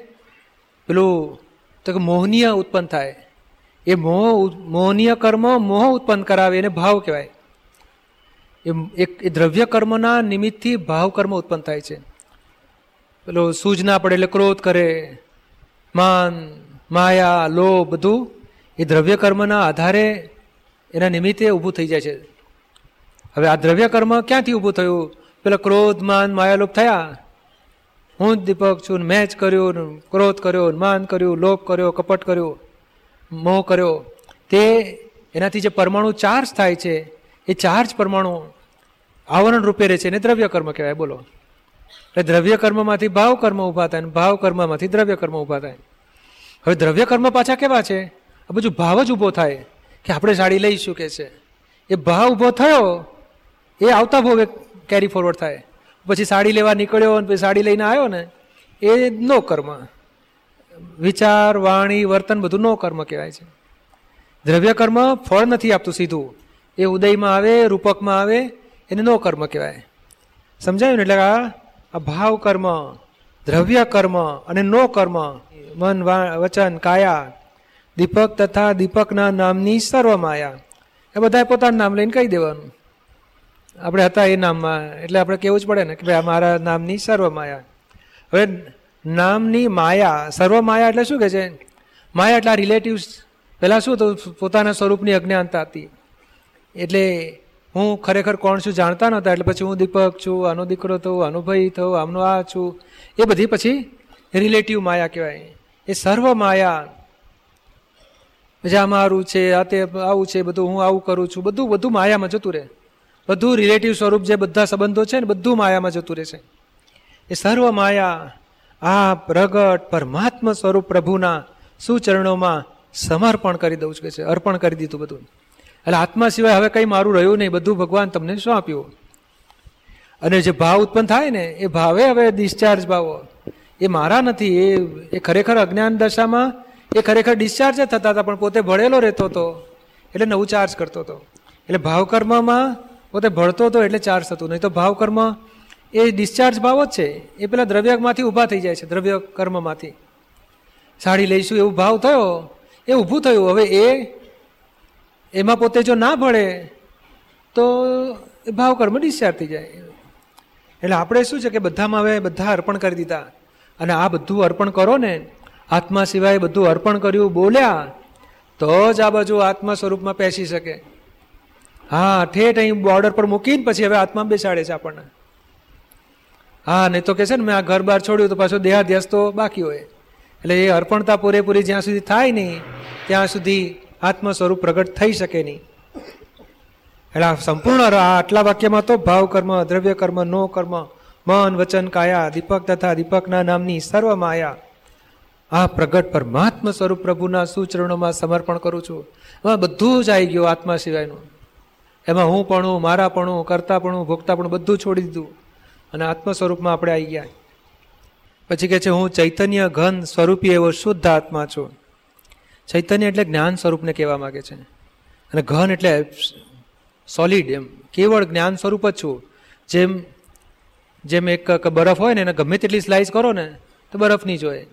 પેલું, તો કે મોહનીય ઉત્પન્ન થાય. એ મોહ મોહનીય કર્મ મોહ ઉત્પન્ન કરાવે એને ભાવ કહેવાય. એ એ દ્રવ્ય કર્મના નિમિત્તથી ભાવ કર્મ ઉત્પન્ન થાય છે. પેલો સૂજ ના પડે એટલે ક્રોધ કરે. માન માયા લો બધું એ દ્રવ્ય કર્મના આધારે એના નિમિત્તે ઊભું થઈ જાય છે. હવે આ દ્રવ્ય કર્મ ક્યાંથી ઊભું થયું? પેલા ક્રોધ, માન, માયાલોપ થયા. હું જ દીપક છું મેં જ કર્યું ક્રોધ કર્યો માન કર્યું, લોભ કર્યો, કપટ કર્યો, મોહ કર્યો. તે એનાથી જે પરમાણુ ચાર્જ થાય છે, એ ચાર્જ પરમાણુ આવરણ રૂપે રહે છે એને દ્રવ્ય કર્મ કહેવાય, બોલો. એટલે દ્રવ્ય કર્મમાંથી ભાવ કર્મ ઊભા થાય અને ભાવ કર્મમાંથી દ્રવ્ય કર્મ ઊભા થાય. હવે દ્રવ્ય કર્મ પાછા કેવા છે? આ બધું ભાવ જ ઊભો થાય કે આપણે સાડી લઈશું કે છે. એ ભાવ ઊભો થયો, એ આવતા ભાવે કેરી ફોરવર્ડ થાય. પછી સાડી લેવા નીકળ્યો અને પછી સાડી લઈને આવ્યો ને, એ નો કર્મ. વિચાર, વાણી, વર્તન બધું નો કર્મ કહેવાય છે. દ્રવ્ય કર્મ ફળ નથી આપતું સીધું. એ ઉદયમાં આવે, રૂપકમાં આવે, એને નો કર્મ કહેવાય. સમજાયું ને? એટલે આ ભાવ કર્મ. દ્રવ્ય કર્મ અને નો કર્મ મન વચન, કાયા, દીપક તથા દીપકના નામની સર્વ માયા. એ બધાએ પોતાનું નામ લઈને કહી દેવાનું. આપણે હતા એ નામમાં, એટલે આપણે કેવું જ પડે ને કે ભાઈ મારા નામની સર્વ માયા. હવે નામની માયા, સર્વ માયા એટલે શું કે છે? માયા એટલે રિલેટિવ્સ પહેલાં શું હતું? પોતાના સ્વરૂપની અજ્ઞાનતા હતી. એટલે હું ખરેખર કોણ છું જાણતા નહોતા. એટલે પછી હું દીપક છું, આનો દીકરો થયો આનો ભાઈ થયો આમનો આ છું. એ બધી પછી રિલેટિવ માયા કહેવાય. એ સર્વ માયા. પછી આ મારું છે, આ તે આવું છે, બધું હું આવું કરું છું, બધું બધું માયામાં જતું રહે. બધું રિલેટિવ સ્વરૂપ જે બધા સંબંધો છે ને, બધું માયામાં જતું રહેશે એ સર્વ માયા, આ પ્રગટ પરમાત્મા સ્વરૂપ પ્રભુના સુચરણોમાં સમર્પણ કરી દઉં છું કે છે, અર્પણ કરી દીધું બધું. એટલે આત્મા સિવાય હવે કંઈ મારું રહ્યું નહીં, બધું ભગવાન તમને શું આપ્યું? અને જે ભાવ ઉત્પન્ન થાય ને, એ ભાવે હવે ડિસ્ચાર્જ ભાવો. એ મારા નથી, એ એ ખરેખર અજ્ઞાન દશામાં, એ ખરેખર ડિસ્ચાર્જ થતા હતા, પણ પોતે ભળેલો રહેતો હતો. એટલે નવું ચાર્જ કરતો હતો. એટલે ભાવકર્મમાં પોતે ભળતો હતો, એટલે ચાર્જ થતું. નહીં તો ભાવકર્મ એ ડિસ્ચાર્જ ભાવ જ છે. એ પેલા દ્રવ્યમાંથી ઊભા થઈ જાય છે દ્રવ્ય કર્મમાંથી સાડી લઈશું એવું ભાવ થયો, એ ઊભું થયું. હવે એ, એમાં પોતે જો ના ભળે, તો એ ભાવ ડિસ્ચાર્જ થઈ જાય. એટલે આપણે શું છે કે બધામાં હવે બધા અર્પણ કરી દીધા. અને આ બધું અર્પણ કરો ને, આત્મા સિવાય બધું અર્પણ કર્યું બોલ્યા, તો જ આ બાજુ આત્મા સ્વરૂપમાં પેસી શકે. હા, ઠેઠ અહીં બોર્ડર પર મૂકીને પછી હવે આત્મા બેસાડે છે આપણને. હા, નહીં તો કે છે ને, મેં આ ઘર બહાર છોડ્યું તો પાછો દેહાધ્યાસ તો બાકી હોય. એટલે એ અર્પણતા પૂરેપૂરી જ્યાં સુધી થાય નહીં, ત્યાં સુધી આત્મ સ્વરૂપ પ્રગટ થઈ શકે નહીં. એટલે આ સંપૂર્ણ આટલા વાક્યમાં તો ભાવ કર્મ, દ્રવ્ય કર્મ, નો કર્મ, મન, વચન, કાયા, દીપક તથા દીપકના નામની સર્વ માયા. આ પ્રગટ પરમાત્મ સ્વરૂપ પ્રભુના સુચરણોમાં સમર્પણ કરું છું. એમાં બધું જ આવી ગયું આત્મા સિવાયનું. એમાં હું પણ મારા પણ કરતા પણ ભોગતા પણ બધું છોડી દીધું. અને આત્મ સ્વરૂપમાં આપણે આવી ગયા. પછી કહે છે, હું ચૈતન્ય ઘન સ્વરૂપી એવો શુદ્ધ આત્મા છું. ચૈતન્ય એટલે જ્ઞાન સ્વરૂપને કહેવા માગે છે. અને ઘન એટલે સોલિડ એમ. કેવળ જ્ઞાન સ્વરૂપ જ છું. જેમ જેમ એક બરફ હોય ને, એને ગમે તેટલી સ્લાઇસ કરો ને, તો બરફની નહીં જોઈએ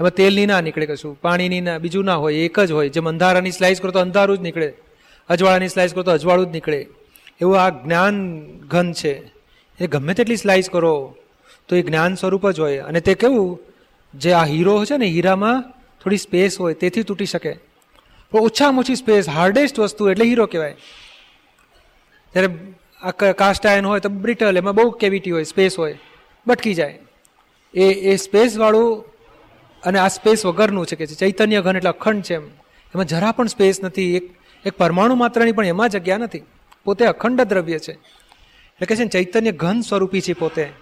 એમાં તેલની ના નીકળે કશું પાણીની ના, બીજું ના હોય, એક જ હોય. જેમ અંધારાની સ્લાઇસ કરો તો અંધારું જ નીકળે. અજવાળાની સ્લાઇસ કરો તો અજવાળું જ નીકળે. એવું આ જ્ઞાન ઘન છે. એ ગમે તેટલી સ્લાઇસ કરો, તો એ જ્ઞાન સ્વરૂપ જ હોય. અને તે કેવું? જે આ હીરો છે ને, હીરામાં થોડી સ્પેસ હોય, તેથી તૂટી શકે. પણ ઓછામાં ઓછી સ્પેસ હાર્ડેસ્ટ વસ્તુ એટલે હીરો કહેવાય. જ્યારે આ કાસ્ટ આયન હોય તો બ્રિટલ એમાં બહુ કેવિટી હોય સ્પેસ હોય, બટકી જાય. એ એ સ્પેસવાળું અને આ સ્પેસ વગરનું છે કે ચૈતન્ય ઘન એટલે અખંડ છે એમ. એમાં જરા પણ સ્પેસ નથી, એક એક પરમાણુ માત્રની પણ એમાં જગ્યા નથી. પોતે અખંડ દ્રવ્ય છે. એટલે કે છે ચૈતન્ય ઘન સ્વરૂપી છે પોતે.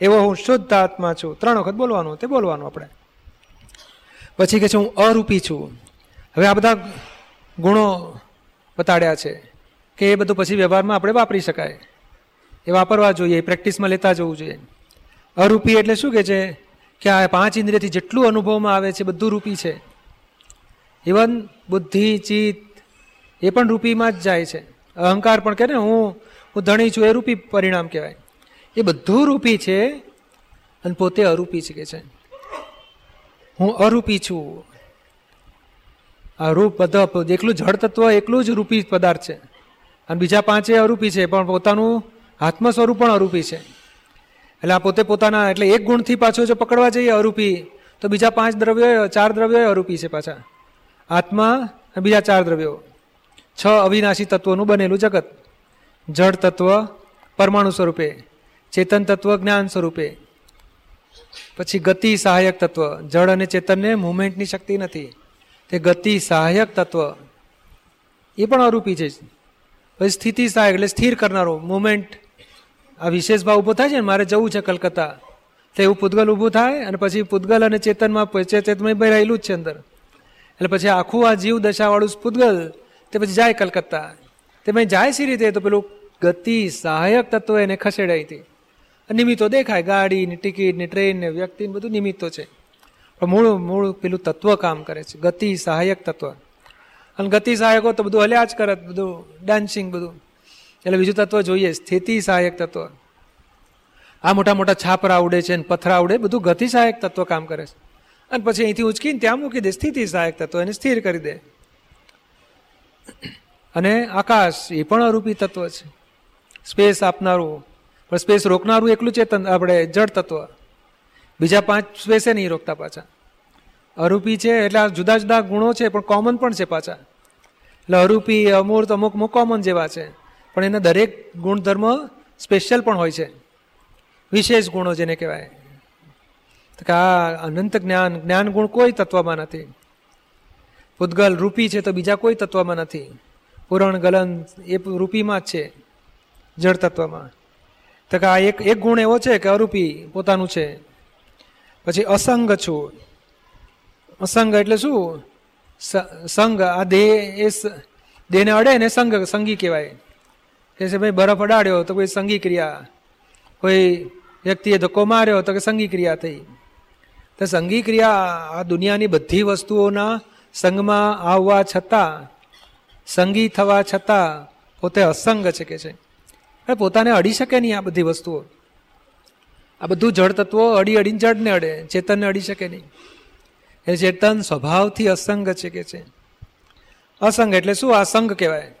એવો હું શુદ્ધ આત્મા છું. ત્રણ વખત બોલવાનું, તે બોલવાનું આપણે. પછી કે છે, હું અરૂપી છું. હવે આ બધા ગુણો બતાડ્યા છે. કે એ બધું પછી વ્યવહારમાં આપણે વાપરી શકાય. એ વાપરવા જોઈએ પ્રેક્ટિસમાં લેતા જવું જોઈએ. અરૂપી એટલે શું કે છે કે આ પાંચ ઇન્દ્રિયથી જેટલું અનુભવમાં આવે છે, બધું રૂપી છે. ઇવન બુદ્ધિ, ચિત્ત, એ પણ રૂપીમાં જ જાય છે. અહંકાર પણ કે ને હું હું ધણી છું, એ રૂપી પરિણામ કહેવાય. એ બધું રૂપી છે અને પોતે અરૂપી છે કે છે. હું અરૂપી છું. આ રૂપ બધા એકલું જળ તત્વ એકલું જ રૂપી પદાર્થ છે. અને બીજા પાંચે અરૂપી છે, પણ પોતાનું આત્મ સ્વરૂપ પણ અરૂપી છે. એટલે આ પોતે પોતાના, એટલે એક ગુણથી પાછો જો પકડવા જઈએ અરૂપી, તો બીજા પાંચ દ્રવ્યો, ચાર દ્રવ્યો અરૂપી છે પાછા. આત્મા અને બીજા ચાર દ્રવ્યો. છ અવિનાશી તત્વોનું બનેલું જગત. જળ તત્વ પરમાણુ સ્વરૂપે, ચેતન તત્વ જ્ઞાન સ્વરૂપે. પછી ગતિ સહાયક તત્વ. જળ અને ચેતનને મુવમેન્ટની શક્તિ નથી. તે ગતિ સહાયક તત્વ. એ પણ અરૂપી છે. પછી સ્થિતિ થાય એટલે સ્થિર કરનારો મુમેન્ટ આ વિશેષ ભાવ ઊભો થાય છે ને, મારે જવું છે કલકત્તા. તો એવું પૂતગલ ઊભું થાય અને પછી પૂતગલ અને ચેતનમાં ભાઈ રહેલું જ છે અંદર. એટલે પછી આખું આ જીવ દશાવાળું પૂતગલ, તે પછી જાય કલકત્તા. તે મેં જાય સી રીતે? તો પેલું ગતિ સહાયક તત્વ એને ખસેડાઈ હતી. નિમિત્તો દેખાય ગાડી ટિકિટની ટિકિટ, ને ટ્રેન ને વ્યક્તિ બધું નિમિત્તો છે. પણ મૂળ મૂળ પેલું તત્વ કામ કરે છે, ગતિ સહાયક તત્વ. અને ગતિ સહાયકો તો બધું હલ્યા જ કરત બધું ડાન્સિંગ બધું. એટલે બીજું તત્વ જોઈએ, સ્થિતિ સહાયક તત્વ. આ મોટા મોટા છાપરા ઉડે છે અને પથરા ઉડે, બધું ગતિ સહાયક તત્વ કામ કરે છે. અને પછી અહીંથી ઉચકીને ત્યાં મૂકી દે, સ્થિતિ સહાયક તત્વ, એને સ્થિર કરી દે. અને આકાશ એ પણ અરૂપી તત્વ છે. સ્પેસ આપનારું, પણ સ્પેસ રોકનારું એકલું ચેતન, આપણે જળ તત્વ. બીજા પાંચ સ્પેસે નહીં રોકતા પાછા. અરૂપી છે, એટલે જુદા જુદા ગુણો છે, પણ કોમન પણ છે પાછા. અરૂપી અમૂર્ત અમુક અમુક કોમન જેવા છે. પણ એના દરેક ગુણધર્મ સ્પેશિયલ પણ હોય છે. વિશેષ ગુણો જેને કહેવાય. કે આ અનંત જ્ઞાન જ્ઞાન ગુણ કોઈ તત્વમાં નથી. પૂતગલ રૂપી છે તો બીજા કોઈ તત્વમાં નથી. પુરણ, ગલન એ રૂપીમાં જ છે, જળ તત્વમાં. તો કે આ એક એક ગુણ એવો છે કે અરૂપી પોતાનું છે. પછી અસંગ છું. અસંગ એટલે શું? સંગ આ દેહ એ દેહને અડે ને સંઘ સંગી કહેવાય. કે છે ભાઈ બરફ અડાડ્યો તો કોઈ સંગી ક્રિયા. કોઈ વ્યક્તિએ ધક્કો માર્યો તો કે સંગી ક્રિયા થઈ. તો સંગી ક્રિયા આ દુનિયાની બધી વસ્તુઓના સંગમાં આવવા છતાં સંગી થવા છતાં પોતે અસંગ છે કે છે. પોતાને અડી શકે નહીં આ બધી વસ્તુઓ. આ બધું જળ તત્વો અડી અડીને જળને અડે, ચેતનને અડી શકે નહીં. એ ચેતન સ્વભાવથી અસંગ છે કે છે? અસંગ એટલે શું? આ સંગ કહેવાય.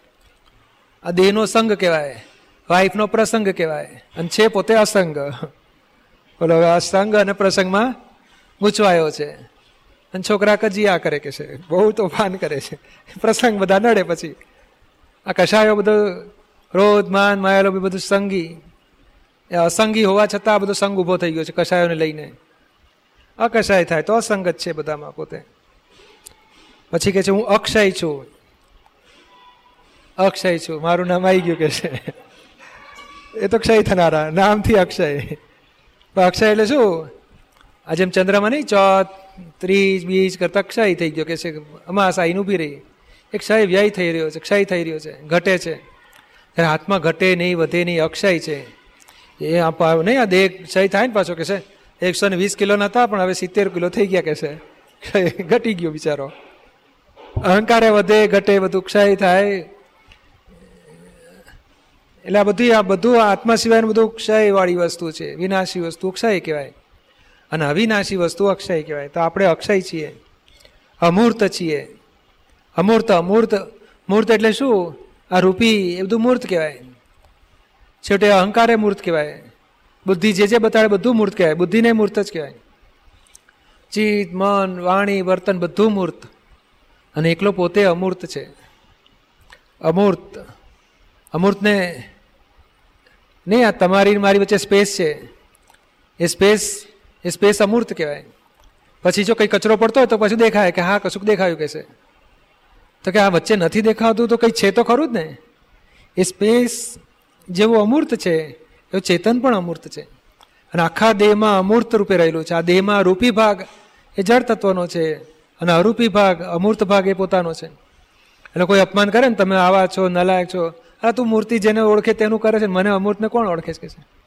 આ દેહનો સંગ કહેવાય. વાઈફનો પ્રસંગ કહેવાય. અને છે પોતે અસંગ. બોલો, હવે અસંગ અને પ્રસંગમાં ગૂંચવાયો છે. અને છોકરા કજીયા કરે કે છે? બહુ તોફાન કરે છે. પ્રસંગ બધા નડે પછી. આ કશાયો બધો ક્રોધ માન, માયાલો બધું સંગી. એ અસંગી હોવા છતાં આ બધો સંગ ઊભો થઈ ગયો છે કશાયોને લઈને. અકશાય થાય તો અસંગત છે બધામાં પોતે. પછી કે છે, હું અક્ષય છું. અક્ષય છું. મારું નામ આવી ગયું કે છે. એ તો ક્ષય થનારા. નામથી અક્ષય. પણ અક્ષય એટલે શું? આ જેમ ચંદ્રમાં નહીં, ચોથ, ત્રીજ, બીજ કરતા ક્ષય થઈ ગયો કે છે, અમાસ આઈને ઊભી રહી. એ ક્ષય વ્યય થઈ રહ્યો છે, ક્ષય થઈ રહ્યો છે, ઘટે છે. ત્યારે હાથમાં ઘટે નહીં, વધે નહીં, અક્ષય છે. એ નહીં, આ દેહ ક્ષય થાય ને પાછો કે છે? એકસો ને વીસ કિલોના હતા, પણ હવે સિત્તેર કિલો થઈ ગયા કે છે. ઘટી ગયો બિચારો. અહંકારે વધે, ઘટે બધું ક્ષય થાય. એટલે આ બધી, આ બધું આત્મા સિવાયનું બધું ક્ષય વાળી વસ્તુ છે. વિનાશી વસ્તુ ક્ષય કહેવાય. અને અવિનાશી વસ્તુ અક્ષય કહેવાય. તો આપણે અક્ષય છીએ. અમૂર્ત છીએ. અમૂર્ત અમૂર્ત, મૂર્ત એટલે શું? આ રૂપી એ બધું મૂર્ત કહેવાય. છેવટે અહંકારે મૂર્ત કહેવાય. બુદ્ધિ જે જે બતાડે બધું મૂર્ત કહેવાય. બુદ્ધિને મૂર્ત જ કહેવાય. ચિત્ત, મન, વાણી, વર્તન બધું મૂર્ત. અને એકલો પોતે અમૂર્ત છે. અમૂર્ત. અમૂર્તને નહીં, આ તમારી મારી વચ્ચે સ્પેસ છે. એ સ્પેસ એ સ્પેસ અમૂર્ત કહેવાય. પછી જો કંઈ કચરો પડતો હોય તો પછી દેખાય કે હા, કશુંક દેખાયું કહેશે. તો કે આ વચ્ચે નથી દેખાતું તો કંઈ છે તો ખરું જ ને? એ સ્પેસ જેવું અમૂર્ત છે. એવું ચેતન પણ અમૂર્ત છે. અને આખા દેહમાં અમૂર્ત રૂપે રહેલું છે. આ દેહમાં રૂપી ભાગ એ જળ તત્વનો છે અને અરૂપી ભાગ, અમૂર્ત ભાગ એ પોતાનો છે. એટલે કોઈ અપમાન કરે ને તમે આવા છો, નલાયક છો, આ તું મૂર્તિ જેને ઓળખે તેનું કરે છે. મને અમૂર્તને કોણ ઓળખે છે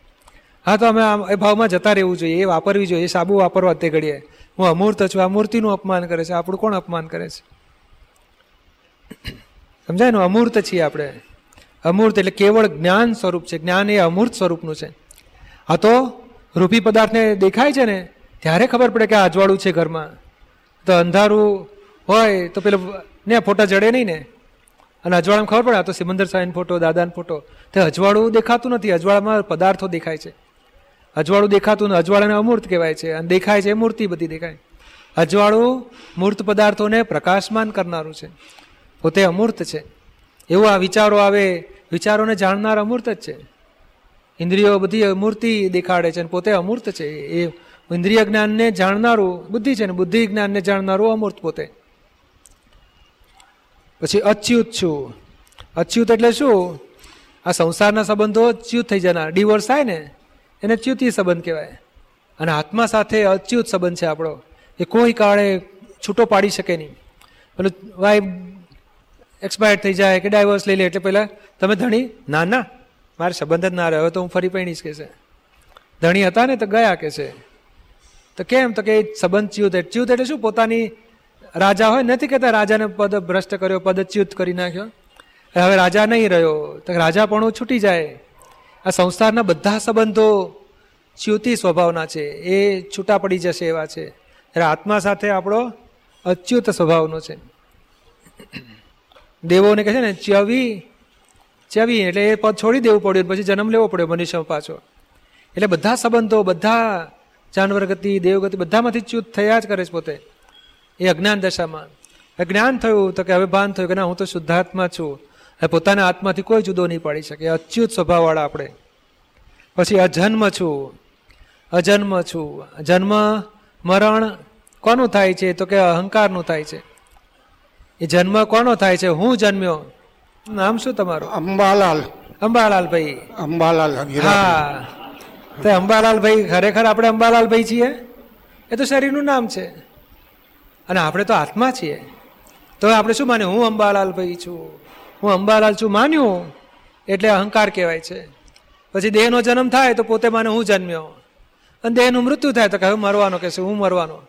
હા, તો અમે એ ભાવમાં જતા રહેવું જોઈએ, એ વાપરવી જોઈએ, એ સાબુ વાપરવા તે ઘડીએ. હું અમૂર્ત છું, આ મૂર્તિનું અપમાન કરે છે, આપણું કોણ અપમાન કરે છે? સમજાય ને? અમૂર્ત છીએ આપણે. અમૂર્ત એટલે કેવળ જ્ઞાન સ્વરૂપ છે. જ્ઞાન એ અમૂર્ત સ્વરૂપનું છે. આ તો રૂપી પદાર્થને દેખાય છે ને, ત્યારે ખબર પડે કે આ અજવાળું છે ઘરમાં. તો અંધારું હોય તો પેલો ને ફોટા જડે નહીં ને. અને અજવાળામાં ખબર પડે, આ તો સિમંદર સાહેબ ફોટો, દાદાનો ફોટો. તે અજવાળું દેખાતું નથી. અજવાળામાં પદાર્થો દેખાય છે. અજવાળું દેખાતું ને અજવાળાને અમૂર્ત કહેવાય છે. અને દેખાય છે મૂર્તિ બધી દેખાય. અજવાળું મૂર્ત પદાર્થોને પ્રકાશમાન કરનારું છે. પોતે અમૂર્ત છે. એવું વિચારો આવે, વિચારોને જાણનાર અમૂર્ત જ છે. ઇન્દ્રિયો બધી મૂર્તિ દેખાડે છે અને પોતે અમૂર્ત છે. એ ઇન્દ્રિય જ્ઞાનને જાણનારું બુદ્ધિ છે ને બુદ્ધિ જ્ઞાનને જાણનારું અમૂર્ત પોતે. પછી અચ્યુત છું. અચ્યુત એટલે શું? આ સંસારના સંબંધો ચ્યુત થઈ જનાર. ડિવોર્સ થાય ને, એને ચ્યુતી સંબંધ કહેવાય. અને આત્મા સાથે અચ્યુત સંબંધ છે આપણો. એ કોઈ કાળે છૂટો પાડી શકે નહીં. પેલું વાઈફ એક્સપાયર થઈ જાય કે ડાયવર્સ લઈ લે એટલે પહેલાં તમે ધણી? ના ના. મારે સંબંધ જ ના રહ્યો. તો હું ફરી પૈણીશ કે છે. ધણી હતા ને તો ગયા કે છે. તો કેમ? તો કે સંબંધ ચ્યુત ચ્યુત એટલે શું? પોતાની રાજા હોય નથી કહેતા રાજાને પદ ભ્રષ્ટ કર્યો પદ ચ્યુત કરી નાખ્યો. હવે રાજા નહીં રહ્યો તો રાજાપણું છૂટી જાય. આ સંસારના બધા સંબંધો ચ્યુતિ સ્વભાવના છે. એ છૂટા પડી જશે એવા છે. ત્યારે આત્મા સાથે આપણો અચ્યુત સ્વભાવનો છે. દેવોને કહે છે ને, ચવી ચવી. એટલે એ પદ છોડી દેવું પડ્યું, પછી જન્મ લેવો પડ્યો મનુષ્ય પાછો. એટલે બધા સંબંધો, બધા જાનવર ગતિ દેવગતિ બધામાંથી ચ્યુત થયા જ કરે છે પોતે. એ અજ્ઞાન દશામાં. જ્ઞાન થયું તો કે હવે ભાન થયું કે ના, હું તો શુદ્ધાત્મા છું. હવે પોતાના આત્માથી કોઈ જુદો નહીં પાડી શકે. અચ્યુત સ્વભાવવાળા આપણે. પછી અજન્મ છું. અજન્મ છું. જન્મ, મરણ કોનું થાય છે? તો કે અહંકારનું થાય છે. એ જન્મ કોનો થાય છે? હું જન્મ્યો? નામ શું તમારું? અંબાલાલ. અંબાલાલભાઈ અંબાલાલ હા. તો અંબાલાલ ભાઈ ખરેખર આપણે અંબાલાલભાઈ છીએ? એ તો શરીરનું નામ છે. અને આપણે તો આત્મા છીએ. તો આપણે શું માન્યું? હું અંબાલાલભાઈ છું. હું અંબાલાલ છું માન્યું? એટલે અહંકાર કહેવાય છે. પછી દેહનો જન્મ થાય તો પોતે માને હું જન્મ્યો. અને દેહનું મૃત્યુ થાય તો કહે મરવાનો કે છે હું મરવાનો.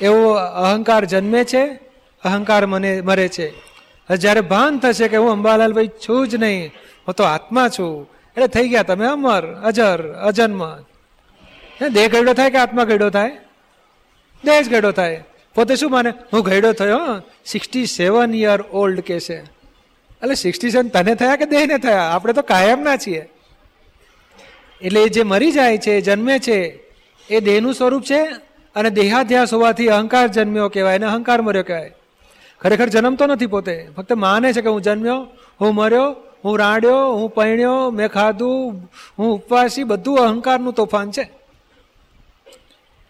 એવો અહંકાર જન્મે છે. અહંકાર મને મરે છે. જ્યારે ભાન થશે કે હું અંબાલાલ ભાઈ છું જ નહીં, હું તો આત્મા છું. એટલે થઈ ગયા તમે અમર, અજર, અજન્મ. દેહ ગયડો થાય કે આત્મા ગયડો થાય? દેહ જ ગયડો થાય. પોતે શું માને? હું ગયડો થયો સિક્સટી સેવન યર ઓલ્ડ કે છે. એટલે સિક્સટી સેવન તને થયા કે દેહને થયા? આપણે તો કાયમ ના છીએ. એટલે જે મરી જાય છે જન્મે છે, એ દેહનું સ્વરૂપ છે અને દેહાધ્યાસ હોવાથી અહંકાર જન્મ્યો કહેવાય અને અહંકાર મર્યો કહેવાય. ખરેખર જન્મતો નથી પોતે. ફક્ત માને છે કે હું જન્મ્યો, હું મર્યો, હું રાડ્યો, હું પૈણ્યો, મેં ખાધું, હું ઉપવાસી, બધું અહંકારનું તોફાન છે.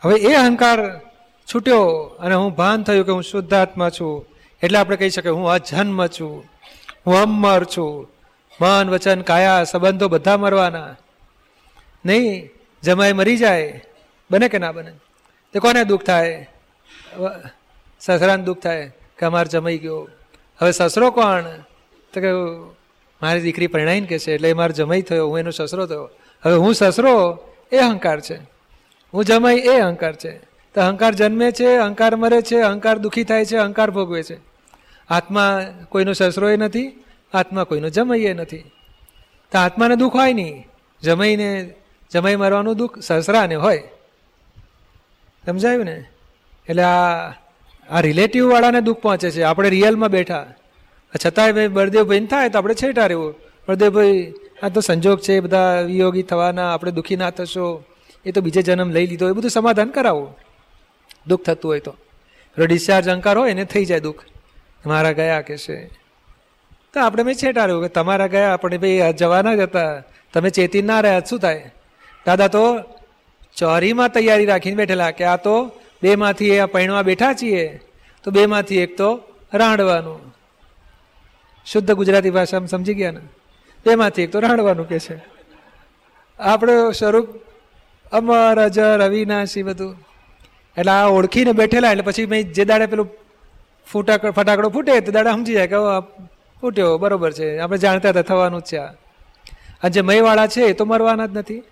હવે એ અહંકાર છૂટ્યો અને હું ભાન થયું કે હું શુદ્ધાત્મા છું. એટલે આપણે કહી શકીએ, હું અજન્મ છું, હું અમર છું. મન, વચન, કાયા, સંબંધો બધા મરવાના. નહીં જમાય મરી જાય, બને કે ના બને? તે કોને દુઃખ થાય? સસરાને દુઃખ થાય? કે અમારે જમાઈ ગયો. હવે સસરો કોણ? તો કે મારી દીકરી પરણાઈને કે છે, એટલે મારો જમાઈ થયો, હું એનો સસરો થયો. હવે હું સસરો, એ અહંકાર છે. હું જમાઈ, એ અહંકાર છે. તો અહંકાર જન્મે છે, અહંકાર મરે છે, અહંકાર દુઃખી થાય છે, અહંકાર ભોગવે છે. આત્મા કોઈનો સસરો એ નથી, આત્મા કોઈનો જમાઈ એ નથી. તો આત્માને દુઃખ હોય નહીં જમાઈને, જમાઈ મરવાનું દુઃખ સસરાને હોય. સમજાયું ને? એટલે આ આ રિલેટિવ વાળાને દુઃખ પહોંચે છે. આપણે રિયલમાં બેઠા. છતાંય ભાઈ બળદેવભાઈ થાય તો આપણે છેટા રહેવું. બળદેવભાઈ, આ તો સંજોગ છે, બધા વિયોગી થવાના, આપણે દુઃખી ના થશો. એ તો બીજે જન્મ લઈ લીધો. એ બધું સમાધાન કરાવો. દુઃખ થતું હોય તો. ડિસ્ચાર્જ અંકાર હોય એને થઈ જાય દુઃખ. મારા ગયા કે છે. તો આપણે મેં છેટા રહ્યું કે તમારા ગયા આપણે ભાઈ જવાના જ હતા. તમે ચેતી ના રહ્યા, શું થાય? દાદા તો ચોરીમાં તૈયારી રાખીને બેઠેલા કે આ તો બેમાંથી આ પૈણવા બેઠા છીએ, તો બેમાંથી એક તો રાંડવાનું. શુદ્ધ ગુજરાતી ભાષામાં સમજી ગયા ને? બેમાંથી એક તો રાંડવાનું કે છે. આપણે સ્વરૂપ અમર અજર અવિનાશી બધું. એટલે આ ઓળખીને બેઠેલા, એટલે પછી મેં જે દાડે પેલું ફૂટાક ફટાકડો ફૂટે, તે દાડે સમજી જાય કે ફૂટ્યો, બરોબર છે, આપણે જાણતા હતા, થવાનું જ છે આ. જે મયવાળા છે, એ તો મરવાના જ નથી.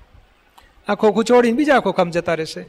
આ ખોખું છોડીને બીજા ખોખામાં જતા રહેશે.